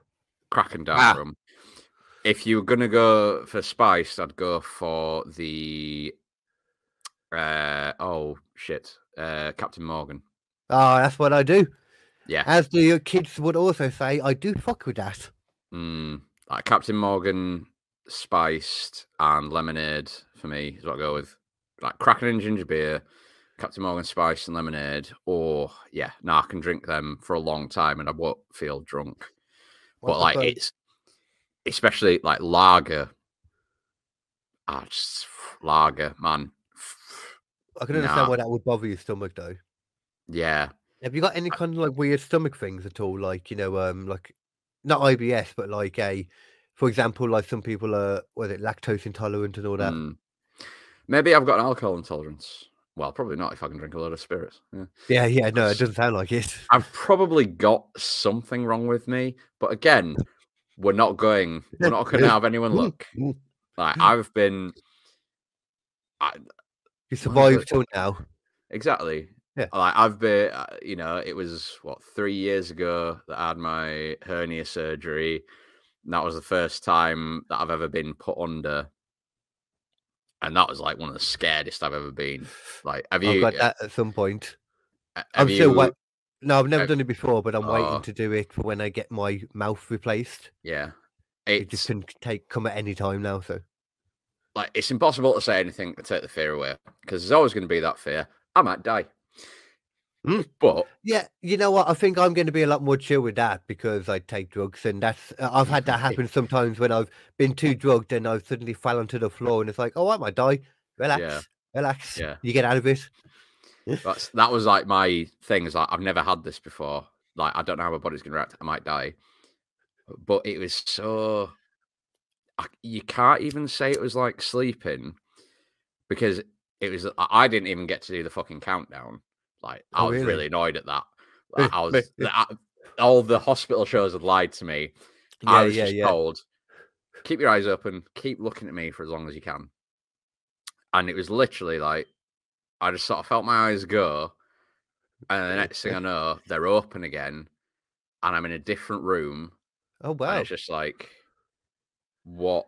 Kraken dark Ah. rum. If you were gonna go for spice, I'd go for the uh oh shit, uh Captain Morgan. ah, that's what I do. Yeah, As the uh, kids would also say, I do fuck with that. mm, like Captain Morgan, spiced and lemonade for me is what I go with. Like Kraken and ginger beer, Captain Morgan spice and lemonade. Or yeah, no, I can drink them for a long time and I won't feel drunk. What but like it's especially like lager. Ah, just lager, man. I can understand nah. why that would bother your stomach though. Yeah, Have you got any kind of like weird stomach things at all? Like, you know, um, like not IBS, but like a, for example, like some people are, was it lactose intolerant and all that? mm. Maybe I've got an alcohol intolerance. Well, probably not if I can drink a lot of spirits. Yeah. Yeah, yeah, no, it doesn't sound like it. I've probably got something wrong with me, but again, we're not going. We're not going to have anyone look. Like [LAUGHS] I've been. I, You survived till now. Exactly. Yeah. Like I've been, uh, you know, it was what three years ago that I had my hernia surgery. And that was the first time that I've ever been put under, and that was like one of the scariest I've ever been. Like, have I've you? got uh, that at some point. I'm still wait. No, I've never have- done it before, but I'm Oh. waiting to do it for when I get my mouth replaced. Yeah, It just can take come at any time now. So like it's impossible to say anything to take the fear away because there's always going to be that fear. I might die, Mm. but yeah, you know what? I think I'm going to be a lot more chill with that because I take drugs, and that's uh, I've had that happen sometimes when I've been too [LAUGHS] drugged and I've suddenly fell onto the floor, and it's like, oh, I might die. Relax, relax. Yeah. you get out of it. That's that was like my thing. Is like I've never had this before. Like I don't know how my body's gonna react. I might die. But it was so. I, you can't even say it was like sleeping, because it was. I didn't even get to do the fucking countdown. Like oh, I Oh, was really? really annoyed at that. [LAUGHS] I was. I, all the hospital shows had lied to me. Yeah, I was yeah, just yeah. told, keep your eyes open, keep looking at me for as long as you can. And it was literally like, I just sort of felt my eyes go. And the next thing I [LAUGHS] know, they're open again. And I'm in a different room. Oh wow. it's just like, what?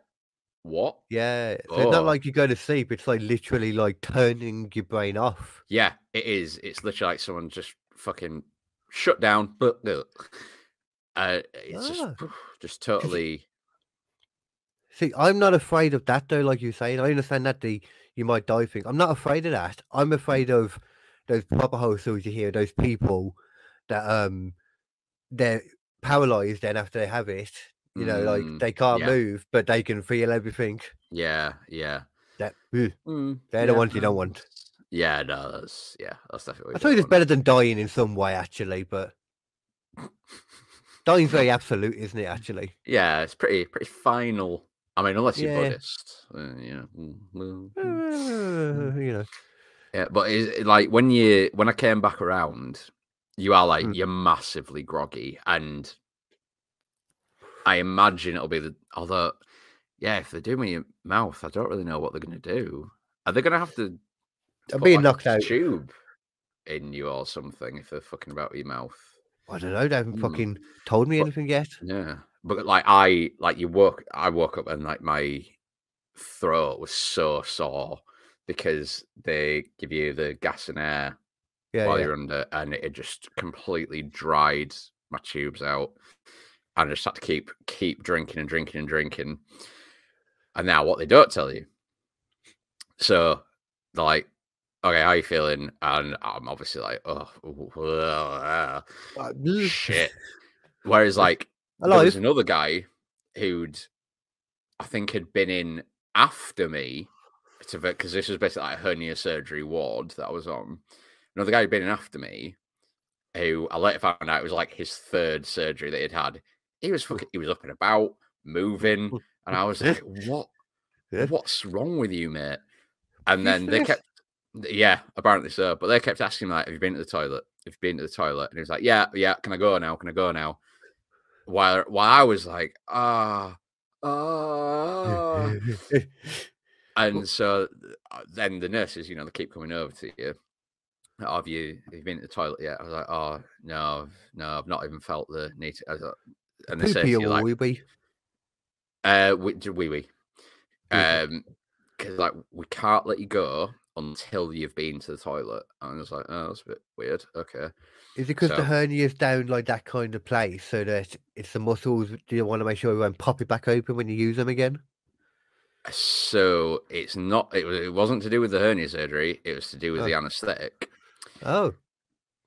What? Yeah, so it's not Oh. like you go to sleep. It's like literally like turning your brain off. Yeah, it is. It's literally like someone just fucking shut down. But uh, it's just, Ah. just totally. See, I'm not afraid of that though. Like you're saying, I understand that the you might die thing. I'm not afraid of that. I'm afraid of those proper stories you hear. Those people that um they're paralyzed then after they have it, You know, like Mm, they can't yeah. move, but they can feel everything. Yeah, yeah. That ugh, Mm, they're the yeah, ones you don't want. Yeah, no, that's yeah, that's definitely. I what you suppose it's better than dying in some way, actually, but dying's very [LAUGHS] absolute, isn't it? Actually, Yeah, it's pretty pretty final. I mean, unless you're Yeah. Buddhist, uh, you know. mm, Uh, mm. you know, Yeah, but is like when you when I came back around, you are like Mm. you're massively groggy, and I imagine it'll be the although, yeah, if they do me your mouth, I don't really know what they're gonna do. Are they gonna have to I'm being like, knocked a out. tube in you or something if they're fucking about your mouth? I don't know. They haven't Mm. fucking told me But- anything yet. Yeah, but like I like you woke. I woke up and like my throat was so sore because they give you the gas and air Yeah, while yeah. you're under, and it just completely dried my tubes out. And I just had to keep keep drinking and drinking and drinking. And now what they don't tell you. So they're like, okay, how you feeling? And I'm obviously like, oh, Uh, [LAUGHS] shit. Whereas like there was another guy who'd I think had been in after me to because this was basically like a hernia surgery ward that I was on. Another guy who'd been in after me, who I later found out was like his third surgery that he'd had. He was fucking, he was up and about, moving, [LAUGHS] and I was like, "What? Yeah. What's wrong with you, mate?" And then they kept, yeah, apparently so. But they kept asking him like, "Have you been to the toilet? Have you been to the toilet?" And he was like, "Yeah, yeah. Can I go now? Can I go now?" While while I was like, "Ah, ah," [LAUGHS] and so uh, then the nurses, you know, they keep coming over to you. "Oh, Have you have you been to the toilet yet? I was like, "Oh no, no, I've not even felt the need." To, I was like, and they say to Poopy or like, wee wee. uh, we, wee wee. Um, because like we can't let you go until you've been to the toilet. And I was like, oh, that's a bit weird. Okay. Is it because so- the is down like that kind of place, so that it's the muscles? Do you want to make sure you won't pop it back open when you use them again? So it's not. It, it wasn't to do with the hernia surgery. It was to do with Oh. the anaesthetic. Oh,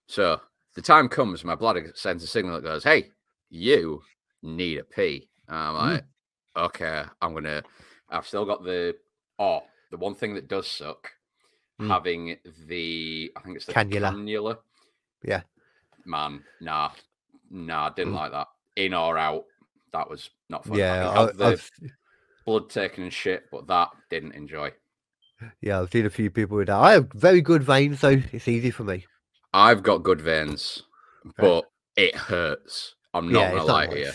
So the time comes, my bladder sends a signal that goes, "Hey, you need a pee." And I'm Mm. like, "Okay, I'm gonna." I've still got the. Oh, the one thing that does suck, Mm. having the. I think it's the Cannula. cannula. Yeah. Man, nah, nah, didn't Mm. like that. In or out, that was not fun. yeah. I I, could have the I've, blood taken and shit, but that didn't enjoy. yeah, I've seen a few people with that. I have very good veins, so it's easy for me. I've got good veins, but it hurts. I'm not yeah, gonna lie to you.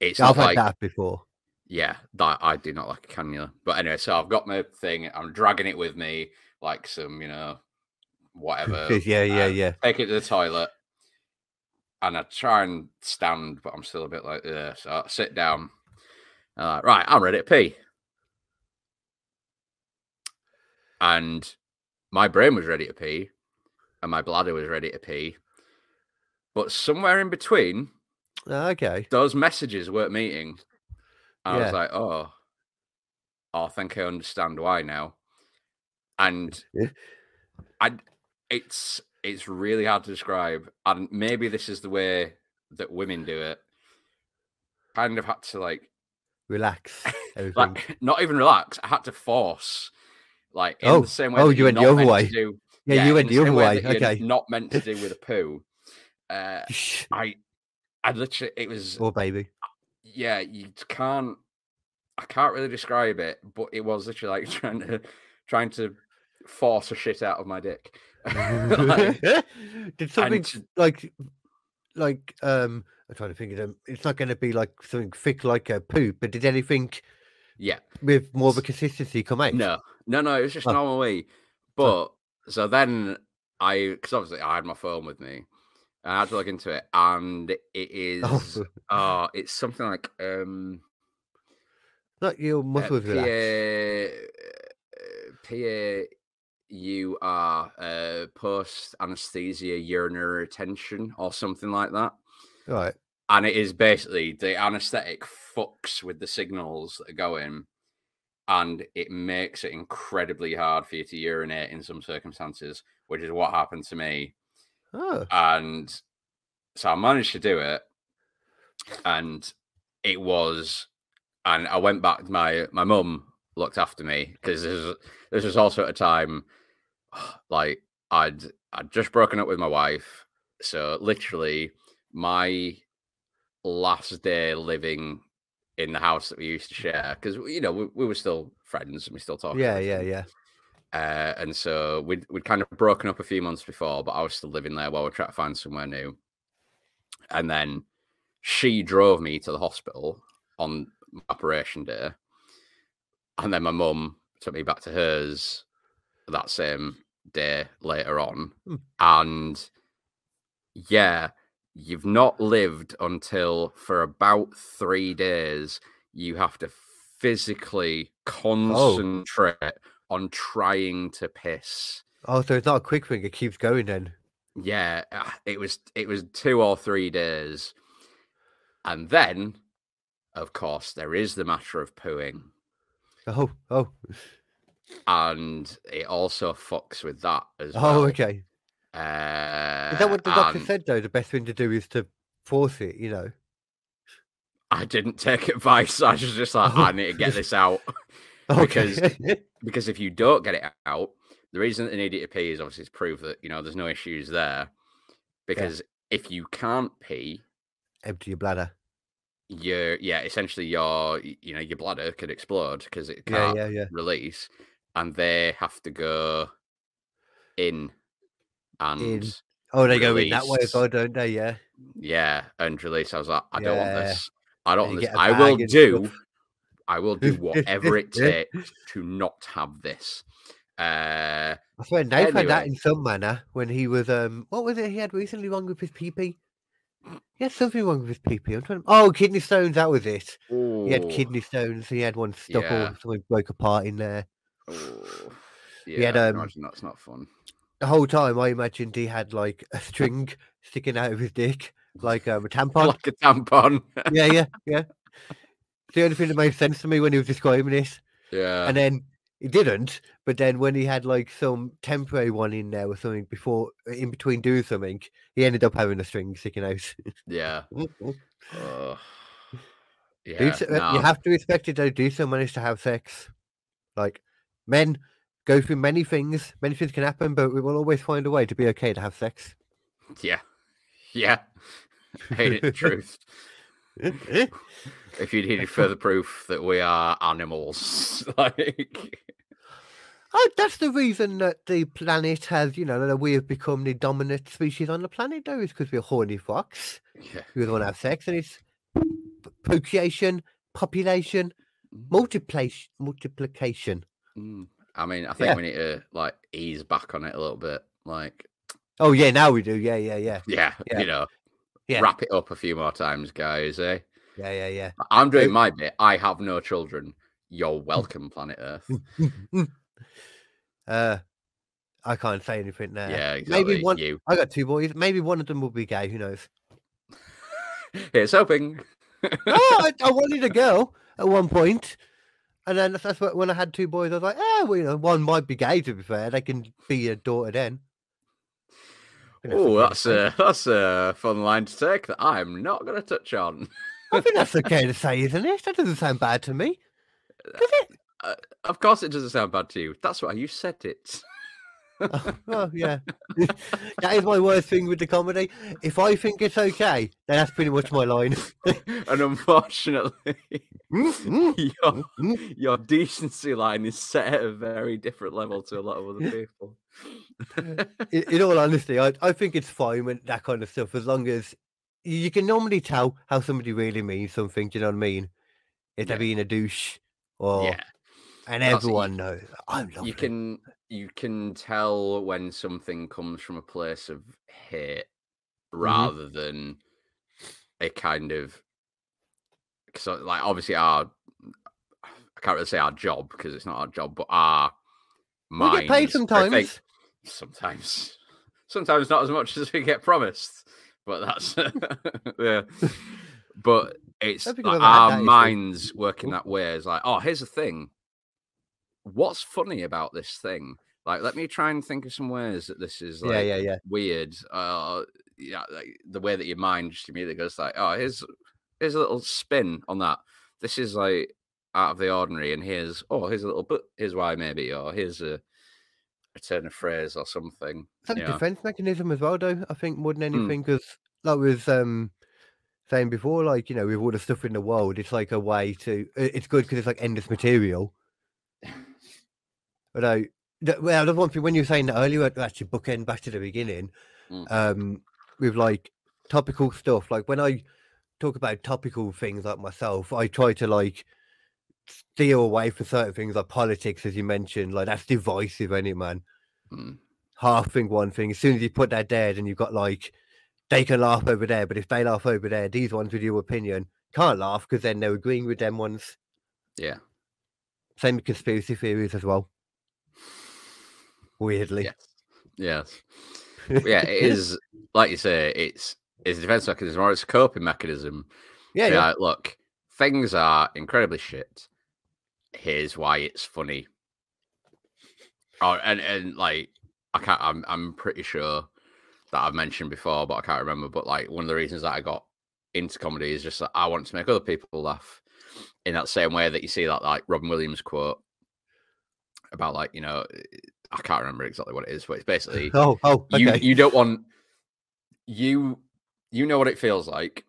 It's I've not had like that before. yeah, that I do not like a cannula. But anyway, so I've got my thing. I'm dragging it with me, like some, you know, whatever. yeah, yeah, um, yeah. Take it to the toilet, and I try and stand, but I'm still a bit like, yeah. So I sit down. And right, I'm ready to pee. And my brain was ready to pee, and my bladder was ready to pee. But somewhere in between, Okay. those messages weren't meeting. And I was like, oh, oh, I think I understand why now. And I, it's it's really hard to describe, and maybe this is the way that women do it. Kind of had to like, Relax. [LAUGHS] Like not even relax. I had to force, like in Oh, the same way. oh, you went the other way. do- yeah, you went the other way. you're Okay. Not meant to do with a poo. Uh, [LAUGHS] I, I literally, it was oh, baby. yeah, you can't. I can't really describe it, but it was literally like [LAUGHS] trying to trying to force a shit out of my dick. [LAUGHS] Like, [LAUGHS] Did something to- like, like, um, I'm trying to think of them. It's not going to be like something thick like a poop, but did anything yeah, with more of a consistency come out? no, no, no. It was just Oh. normal way. But so then I, because obviously I had my phone with me, and I had to look into it, and it [LAUGHS] is, Oh, oh, it's something like um, not your uh, muscles relax. P A U R uh, post anesthesia urinary retention or something like that. Right. and it is basically the anesthetic fucks with the signals that are going and it makes it incredibly hard for you to urinate in some circumstances which is what happened to me Oh, and so i managed to do it and it was, and I went back. My my mum looked after me because this was, this was also at a time [SIGHS] like I'd I'd just broken up with my wife, so literally my last day living in the house that we used to share because you know we, we were still friends and we still talk. Yeah, yeah, yeah. Uh, and so we'd we'd kind of broken up a few months before, but I was still living there while we are trying to find somewhere new. And then she drove me to the hospital on operation day, and then my mum took me back to hers that same day later on. Hmm. And yeah, you've not lived until for about three days, you have to physically Oh. On trying to piss. Oh, so it's not a quick thing; it keeps going then. Yeah, ah, it was it was two or three days. And then, of course, there is the matter of pooing. Oh, oh, And it also fucks with that as well. oh. Okay. Uh, Is that what the doctor said though? The best thing to do is to force it. You know. I didn't take [LAUGHS] advice. I was just like, Oh. I need to [LAUGHS] get this out. [LAUGHS] Okay. Because if you don't get it out, the reason that they need it to pee is obviously to prove that, you know, there's no issues there. Because if you can't pee, Empty your bladder. your yeah, essentially your you know, your bladder could explode because it can't yeah, yeah. release. And they have to go in and Oh, they go in that way as well, don't they? Yeah. yeah, and release. I was like, I don't want this. I don't want this. I will do. I will do [LAUGHS] [LAUGHS] whatever it takes to not have this. Uh, I swear, Nate had that in some manner when he was um. What was it he had recently wrong with his PP? He had something wrong with his PP. I'm trying. To... Oh, kidney stones. That was it. He had kidney stones. He had one stuck Yeah. or something broke apart in there. ooh. He Yeah, had, I um, imagine that's not fun. The whole time, I imagined he had like a string sticking out of his dick, like um, a [LAUGHS] tampon. Like a tampon. yeah, yeah, yeah. The only thing that made sense to me when he was describing this. yeah. and then he didn't. But then when he had like some temporary one in there or something before, in between doing something, he ended up having a string sticking out. yeah. [LAUGHS] Ugh. yeah. uh, nah. You have to respect it though. Do so manage to have sex? Like men go through many things. Many things can happen, but we will always find a way to be okay to have sex. Yeah. Yeah. [LAUGHS] Hate it, the [LAUGHS] truth. If you needed further proof that we are animals, [LAUGHS] like Oh, that's the reason that the planet has, you know, that we have become the dominant species on the planet, though, is because we're horny fox. yeah. We want to have sex, and it's procreation, population, multiplication, multiplication. Mm. I mean, I think Yeah. we need to like ease back on it a little bit. Like, Oh yeah, now we do. Yeah, yeah, yeah, yeah, Yeah. you know, Yeah. wrap it up a few more times, guys. Eh? yeah, yeah, yeah. I'm doing my bit. I have no children. You're welcome, planet Earth. [LAUGHS] uh, I can't say anything now. yeah, exactly. Maybe one. You. I got two boys. Maybe one of them will be gay. Who knows? [LAUGHS] Here's hoping. oh, I, I [LAUGHS] wanted a girl at one point, and then that's when I had two boys. I was like, ah, well, you know, one might be gay. To be fair, they can be a daughter then. Oh, that's a [LAUGHS] that's a fun line to take that I'm not going to touch on. I think that's [LAUGHS] okay to say, isn't it? That doesn't sound bad to me. Uh, Does it? Uh, of course, it doesn't sound bad to you. That's why you said it. [LAUGHS] Oh, well, yeah. that is my worst thing with the comedy. If I think it's okay, then that's pretty much my line. and unfortunately, your, your decency line is set at a very different level to a lot of other people. [LAUGHS] in, in all honesty, I, I think it's fine when that kind of stuff, as long as you can normally tell how somebody really means something. Do you know what I mean? If they're Yeah. being a douche, or yeah, and That's it, you- everyone knows. I'm lovely. you can you can tell when something comes from a place of hate Mm-hmm. rather than a kind of so like obviously our I can't really say our job because it's not our job, but our we get paid I sometimes. think sometimes, sometimes not as much as we get promised, but that's [LAUGHS] yeah. But it's like I've ever had our that, minds working that way. Is like, oh, here's the thing. What's funny about this thing? Like, let me try and think of some ways that this is like yeah, yeah, yeah. weird. Uh, yeah, like the way that your mind just immediately goes like, oh, here's here's a little spin on that. This is like out of the ordinary, and here's oh, here's a little but here's why maybe, or here's a return of phrase or something. It's like a know. defense mechanism as well, though. I think more than Mm. anything, because like was um saying before, like you know, with all the stuff in the world, it's like a way to. It's good because it's like endless material. [LAUGHS] But I, well, that's one thing when you were saying that earlier, actually bookend back to the beginning, Mm. um, with like topical stuff. Like when I talk about topical things like myself, I try to like steer away from certain things like politics, as you mentioned. Like that's divisive, any man Mm. half think one thing. As soon as you put that there, then you've got like they can laugh over there, but if they laugh over there, these ones with your opinion can't laugh because then they're agreeing with them ones. Yeah. Same with conspiracy theories as well. Weirdly. Yes. Yes. Yeah, it [LAUGHS] is like you say, it's it's a defense mechanism or it's a coping mechanism. yeah, yeah. like, look, things are incredibly shit. Here's why it's funny. Oh, and and like I can't. I'm I'm pretty sure that I've mentioned before, but I can't remember. But like one of the reasons that I got into comedy is just that I want to make other people laugh in that same way that you see that like Robin Williams quote about like you know I can't remember exactly what it is, but it's basically [LAUGHS] Oh, oh, you you don't want you you know what it feels like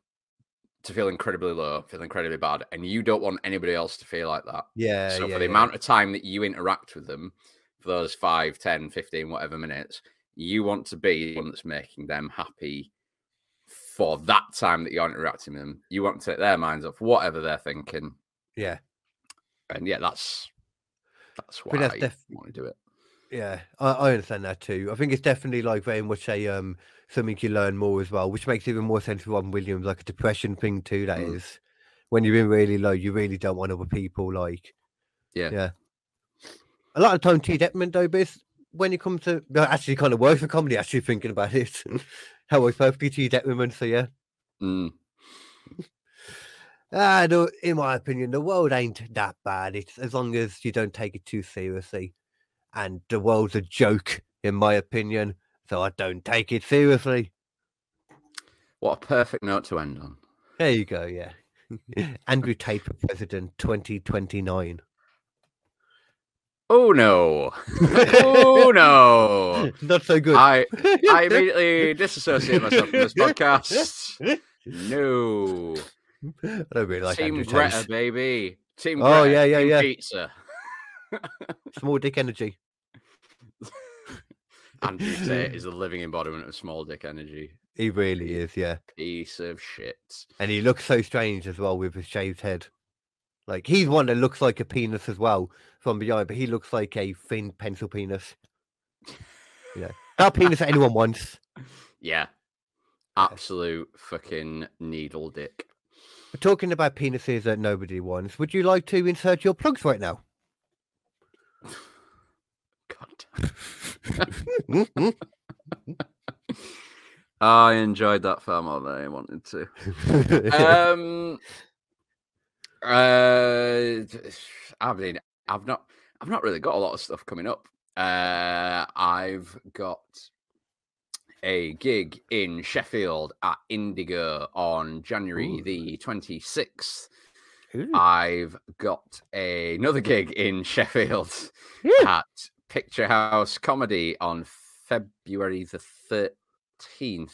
to feel incredibly low, feel incredibly bad, and you don't want anybody else to feel like that. yeah, so yeah, for the yeah. amount of time that you interact with them, for those 5, 10, 15, whatever minutes, you want to be the one that's making them happy for that time that you're interacting with them. You want to take their minds off whatever they're thinking. yeah, And yeah, that's that's why I def- want to do it. Yeah. I, I understand that too. I think it's definitely like very much a um something you learn more as well, which makes even more sense with Robin Williams, like a depression thing too. That is Mm. when you're in really low, you really don't want other people like Yeah. Yeah. A lot of time T Deppman though, but when it comes to actually kind of work for comedy, actually thinking about it. [LAUGHS] How I perfectly T Deppman, so yeah. Mm, Ah, no, in my opinion, the world ain't that bad. It's as long as you don't take it too seriously. And the world's a joke, in my opinion. So I don't take it seriously. what a perfect note to end on. There you go, yeah. [LAUGHS] [LAUGHS] Andrew Tate for president 2029. Oh no! oh no! [LAUGHS] Not so good. I I immediately disassociate myself from this podcast. No, I don't really like Team Andrew Greta, Tate. baby. Team Oh, Greta, yeah, yeah, Team yeah. Pizza. Small dick energy. [LAUGHS] Andrew Tate is [LAUGHS] the living embodiment of small dick energy. He really is, yeah. Piece of shit. And he looks so strange as well with his shaved head. Like he's one that looks like a penis as well from behind, but he looks like a thin pencil penis. Yeah. That penis that anyone wants. [LAUGHS] Yeah, absolute fucking needle dick. We're talking about penises that nobody wants, would you like to insert your plugs right now? I enjoyed that far more than I wanted to. um uh i mean i've not i've not really got a lot of stuff coming up uh i've got a gig in sheffield at indigo on january Ooh. the 26th Ooh. i've got another gig in sheffield at picture house comedy on february the 13th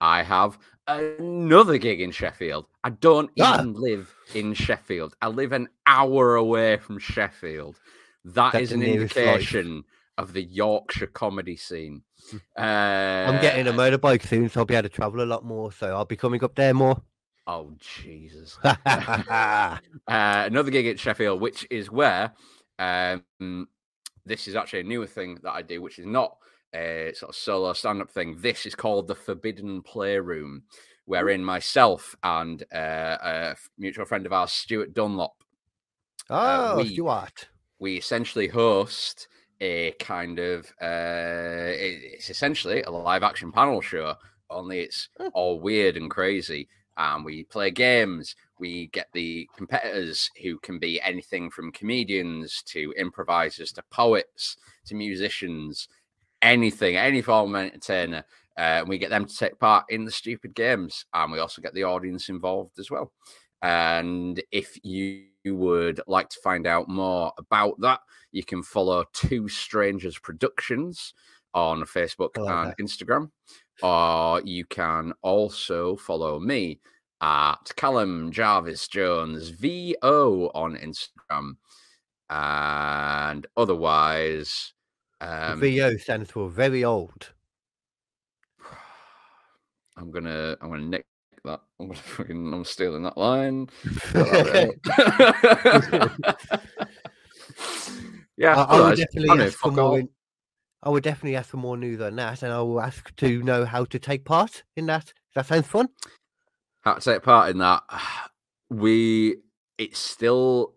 I have another gig in Sheffield. I don't Ah. even live in Sheffield. I live an hour away from Sheffield. That That's is an nearest life. indication of the Yorkshire comedy scene. Uh, I'm getting a motorbike soon, so I'll be able to travel a lot more. So I'll be coming up there more. Oh Jesus! [LAUGHS] [LAUGHS] uh, another gig at Sheffield, which is where um, this is actually a newer thing that I do, which is not a sort of solo stand-up thing. This is called the Forbidden Playroom, wherein myself and uh, a mutual friend of ours, Stuart Dunlop, Oh, we- Stuart. we essentially host a kind of uh, it- it's essentially a live action panel show only it's Oh. all weird and crazy and we play games we get the competitors who can be anything from comedians to improvisers to poets to musicians anything any form of entertainer Uh, and we get them to take part in the stupid games, and we also get the audience involved as well. And if you would like to find out more about that, you can follow Two Strangers Productions on Facebook and Instagram, or you can also follow me at Callum Jarvis Jones VO on Instagram, and otherwise, um, VO stands for very old. [SIGHS] I'm gonna I'm gonna nick that. I'm gonna fucking I'm stealing that line. [LAUGHS] [LAUGHS] yeah, I, I would definitely I know, ask for more. In, I would definitely ask for more news on that, and I will ask to know how to take part in that. That sounds fun. How to take part in that? We it's still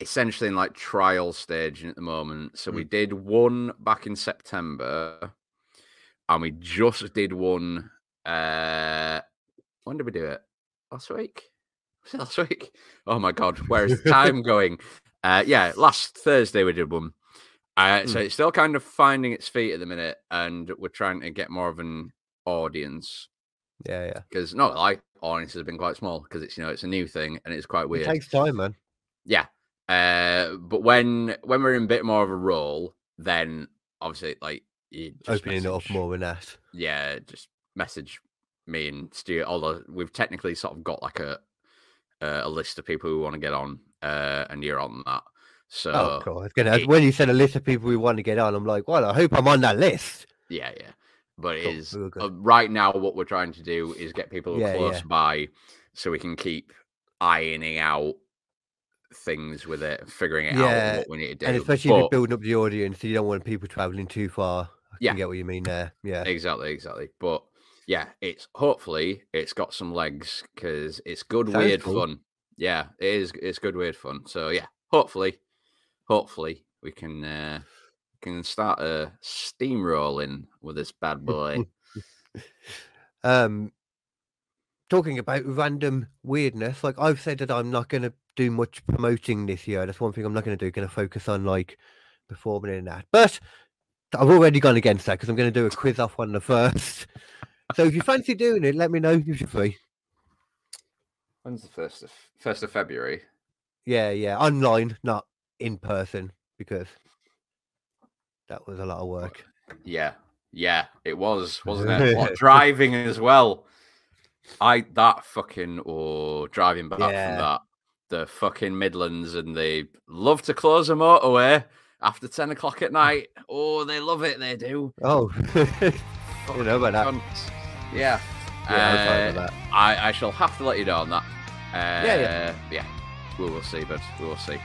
essentially in like trial stage at the moment. So Mm. we did one back in September, and we just did one. Uh, when did we do it? Last week? [LAUGHS] Was it last week? Oh my god, where is the time [LAUGHS] going? Uh, yeah, last Thursday we did one. Uh, so Mm. it's still kind of finding its feet at the minute, and we're trying to get more of an audience Yeah, yeah. because not like audiences have been quite small because it's you know it's a new thing and it's quite weird. It takes time, man. Yeah. Uh, but when when we're in a bit more of a role, then obviously like you just Opening it up more than that. Yeah, just message me and Stu. Although we've technically sort of got like a uh, a list of people who want to get on, uh, and you're on that. So Oh, God. I was gonna, it- when you said a list of people we want to get on, I'm like, well, I hope I'm on that list. yeah, yeah. But Cool, is uh, right now. What we're trying to do is get people Yeah, close yeah. by, so we can keep ironing out things with it, figuring it Yeah, out what we need to do. And especially if you're building up the audience, you don't want people traveling too far. I Yeah. can get what you mean there. Yeah. Exactly, exactly. But yeah, it's hopefully it's got some legs because it's good Sounds weird cool. fun. Yeah, it is. It's good weird fun. So yeah, hopefully, hopefully we can uh, can start a steamrolling with this bad [LAUGHS] boy. Um, talking about random weirdness, like I've said that I'm not going to do much promoting this year. That's one thing I'm not going to do. Going to focus on like performing in that. But I've already gone against that because I'm going to do a quiz off on the first. So if you fancy doing it, let me know if you're free. When's the first of first of February? Yeah, yeah, online, not in person, because that was a lot of work. Yeah, yeah, it was, wasn't it? What, [LAUGHS] driving as well. I that fucking or driving back Yeah. from that the fucking Midlands and they love to close a motorway after ten o'clock at [LAUGHS] night. Oh, they love it. They do. Oh, [LAUGHS] you know about that. Yeah. Yeah, I Uh, that. I, I shall have to let you know on that. Uh, Yeah, yeah. yeah. We will see, but we will see.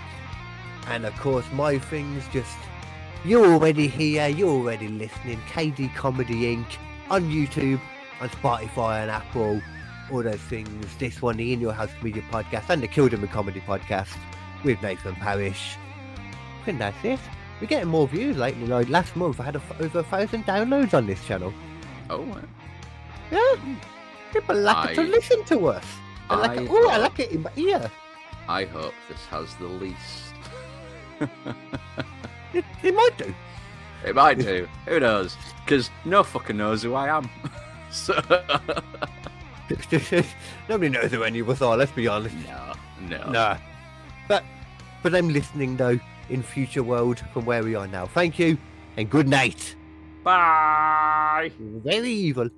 And of course, my things just you're already here, you're already listening. KD Comedy Inc. on YouTube, on Spotify and Apple, all those things. This one, the In Your House Media Podcast, and the Kildom Comedy Podcast with Nathan Parrish. I think that's it. We're getting more views lately. Like last month, I had a f over a thousand downloads on this channel. Oh, Yeah, people like to listen to us. Like, I oh, I like it in my ear. I hope this has the least. [LAUGHS] It, it might do. It might do. Who knows? Because no fucking knows who I am. [LAUGHS] so [LAUGHS] Nobody knows who any of us are. Let's be honest. no, no. Nah. But for them listening though, in future world from where we are now, thank you and good night. Bye. Very evil.